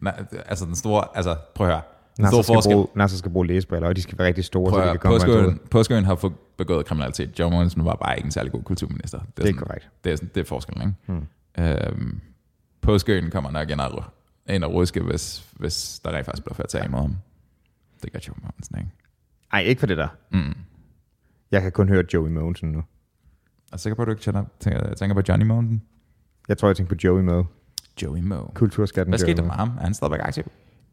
Nej, altså den store, altså prøv at høre. Den Nasser store skal, forskel, bruge, Nasser skal bruge læsebriller, og de skal være rigtig store, prøv så de kan komme påskeøen, påskeøen har få- begået kriminalitet. Joe Mogensen var bare ikke en særlig god kulturminister. Det Det er sådan- korrekt. Det er, sådan, det er forskellen, ikke? Hmm. Øhm, påskeøen kommer nok ind og, ind og ruske, hvis, hvis der rent faktisk bliver ført sag imod ham. Det gør Joe Mogensen, ikke? Ej, ikke for det der. Mm. Jeg kan kun høre Joey Mogensen nu. Er du sikker på, at du ikke tænker, tænker, tænker på Johnny Mogensen? Jeg tror, jeg tænker på Joey Moe. Joey Moe. Kulturskatten Hvad skete der med ham? Er han stadigvæk aktiv?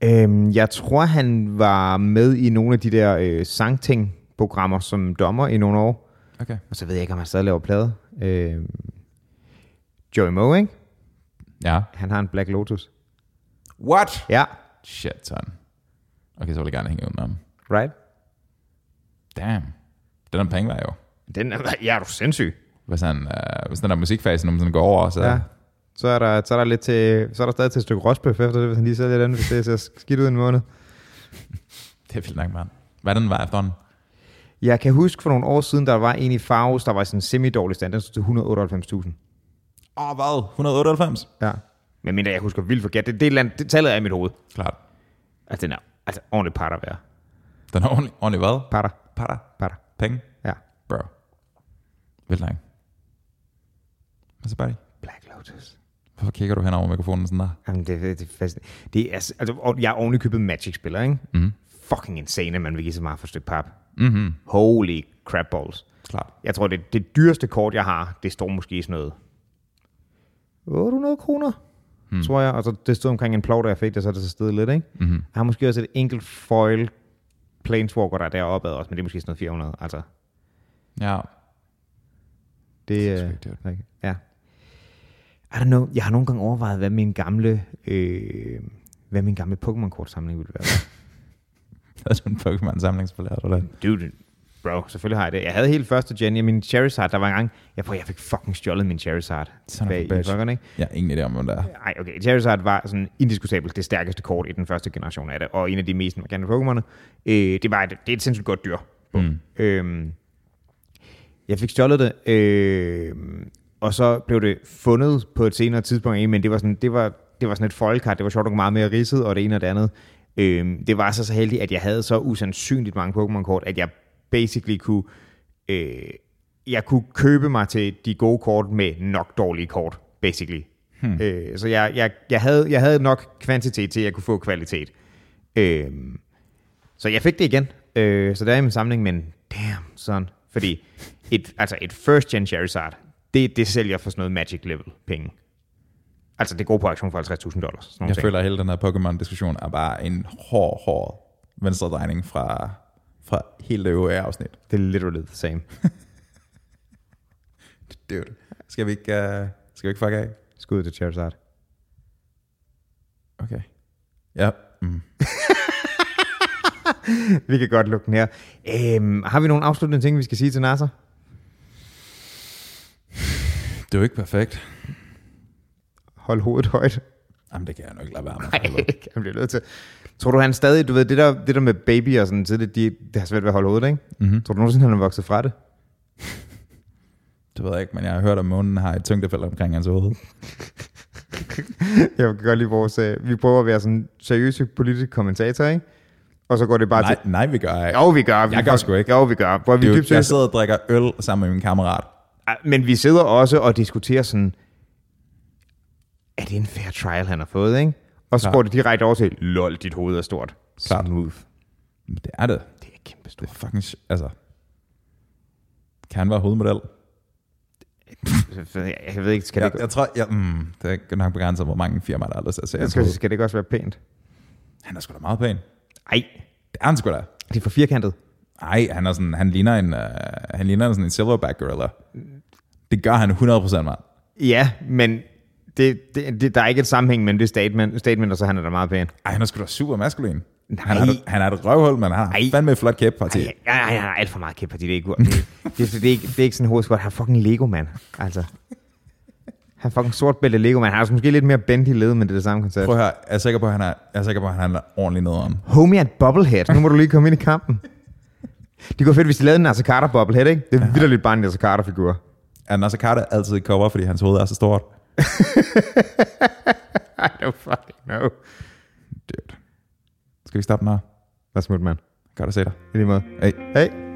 Øhm, jeg tror, han var med i nogle af de der øh, sangting-programmer som dommer i nogle år. Okay. Og så ved jeg ikke, om han stadig laver plade. Øhm, Joey Moe, ikke? Ja. Han har en Black Lotus. What? Ja, Shit, son. Okay, så vil jeg gerne hænge ud med ham. right? Damn. Den er penge var jo. Den er, ja, er du sindssyg. Hvis, han, øh, hvis den der musikfase nogensinde går over, så... Ja. Så er, der, så er der lidt til, så er der stadig til et stykke rosbøf efter det, hvis han lige sælger den, hvis det ser skidt ud i en måned. Det er vildt nok, mand. Hvad er den var efterhånden? Jeg kan huske for nogle år siden, der var en i Faust, der var sådan en semi-dårlig stand, den stod til 198.000. Åh, oh, hvad? 198? Ja. Men mindre jeg husker vildt forkert. Det, det, er andet- det tallet er i mit hoved. Klart. Altså, den er altså, ordentligt patter værd. Den er ordentlig, ordentlig hvad? Patter, Patter. patter. Penge? Ja. Bro. Vildt nok. Hvad så, buddy? Black Lotus. Hvorfor kigger du hen over mikrofonen sådan der? Jamen, det, det, det, fast. det er, altså, og jeg er oven købet Magic-spiller, ikke? Mhm. Fucking insane, at man vil give så meget for et stykke pap. Mhm. Holy crap balls. Klart. Jeg tror, det, det dyreste kort, jeg har, det står måske i sådan noget 800 kroner, hmm. tror jeg. Og så det stod omkring en plov, der jeg fik det, så er det så stedet lidt, ikke? Mhm. Jeg har måske også et enkelt foil planeswalker, der er deroppe ad også, men det er måske sådan noget 400. Altså, Ja. det er er... okay. Ja. I don't know. Jeg har nogle gange overvejet, hvad min gamle... Øh, hvad min gamle Pokémon-kortsamling ville være. Hvad er du en Pokémon samlingsspiller, du der? Dude, Bro, selvfølgelig har jeg det. Jeg havde helt første gen. Jeg, min Charizard, der var en gang... Jeg, prøv, jeg fik fucking stjålet min Charizard. A tilbage i. Pokémon, ikke? Jeg har ingen idé om, hvem der er. Ej, okay. Charizard var sådan indiskutabelt det stærkeste kort i den første generation af det, og en af de mest markante Pokémoner. Øh, det, var et, det er et sindssygt godt dyr. Mm. Øhm, jeg fik stjålet det, øh, og så blev det fundet på et senere tidspunkt, men det var sådan, det var, det var sådan et foldkart, det var sjovt nok meget mere ridset, og det ene og det andet. Øh, det var så så heldigt, at jeg havde så usandsynligt mange Pokémon-kort, at jeg basically kunne, øh, jeg kunne købe mig til de gode kort med nok dårlige kort, basically. Hmm. Øh, så jeg, jeg, jeg, havde, jeg havde nok kvantitet til, at jeg kunne få kvalitet. Øh, så jeg fik det igen. Øh, så der er i min samling, men damn, sådan. Fordi et, altså et first gen Charizard, det, det sælger for sådan noget magic level penge. Altså det går på auktion for 50.000 dollars. Jeg ting. føler, at hele den her Pokémon-diskussion er bare en hård, hård venstredrejning fra, fra hele det øvrige afsnit. Det er literally the same. Dude. Skal vi ikke, uh, skal vi ikke fuck af? Skud til Charizard. Okay. Ja. Mm. Vi kan godt lukke den her. Øhm, har vi nogle afsluttende ting, vi skal sige til Nasser? Det er jo ikke perfekt. Hold hovedet højt. Jamen, det kan jeg nok ikke lade være med. Nej, jeg blive nødt til. Tror du, han stadig, du ved, det der, det der med baby og sådan, så det, de, det har svært ved at holde hovedet, ikke? Mm-hmm. Tror du nogensinde, han er vokset fra det? Det ved jeg ikke, men jeg har hørt, at månen har et tyngdefelt omkring hans hoved. Jeg kan godt lide vores... Øh, vi prøver at være sådan seriøse politiske kommentator, ikke? Og så går det bare Nej, til... nej, vi gør ikke. Jo, vi gør. Vi Jeg gør sgu ikke. Jo, vi gør. Hvor vi Det er jo, jeg sidder og drikker øl sammen med min kammerat. Men vi sidder også og diskuterer sådan... Er det en fair trial, han har fået, ikke? Og så Klart. går det direkte over til, lol, dit hoved er stort. Klart. Smooth. Det er det. Det er kæmpe Det stort. er fucking... sh- Altså... Kan han være hovedmodel? Jeg, ved ikke, skal Jeg, det, jeg tror... Jeg, mm, det er ikke nok begrænset, hvor mange firmaer, der har lyst til at se jeg hans skal, skal det ikke også være pænt? Han er sgu da meget pæn. Ej, Det er han sgu da. det er for firkantet. Nej, han, er sådan, han ligner en, uh, han ligner sådan en silverback gorilla. Det gør han 100%, mand. Ja, men det, det, det, der er ikke et sammenhæng mellem det statement, statement og så han er da meget pæn. Ej, han er sgu da super maskulin. Nej. Han er, han er et røvhul, men han har Ej. fandme et flot kæbeparti. Ej, ja, ja, han har alt for meget på det. Er ikke, det, det, det, er ikke, det er ikke sådan hovedskot. Han er fucking Lego, mand. Altså. Han er fucking sort bælte Lego, mand. Han er måske lidt mere bend i led, men det er det samme koncept. Prøv høre, jeg er sikker på, at han er, jeg er, sikker på, at han er ordentligt nederen. Homie er et bobblehead. Nu må du lige komme ind i kampen. Det kunne fedt, hvis de lavede en Nasser Carter bobblehead, ikke? Det er ja. vildt bare en Nasser Carter figur. Er Nasser Carter altid i cover, fordi hans hoved er så stort? I don't fucking know. Dude. Skal vi stoppe med? her? Hvad smut, mand. Godt at se dig. I lige måde. Hey. Hej.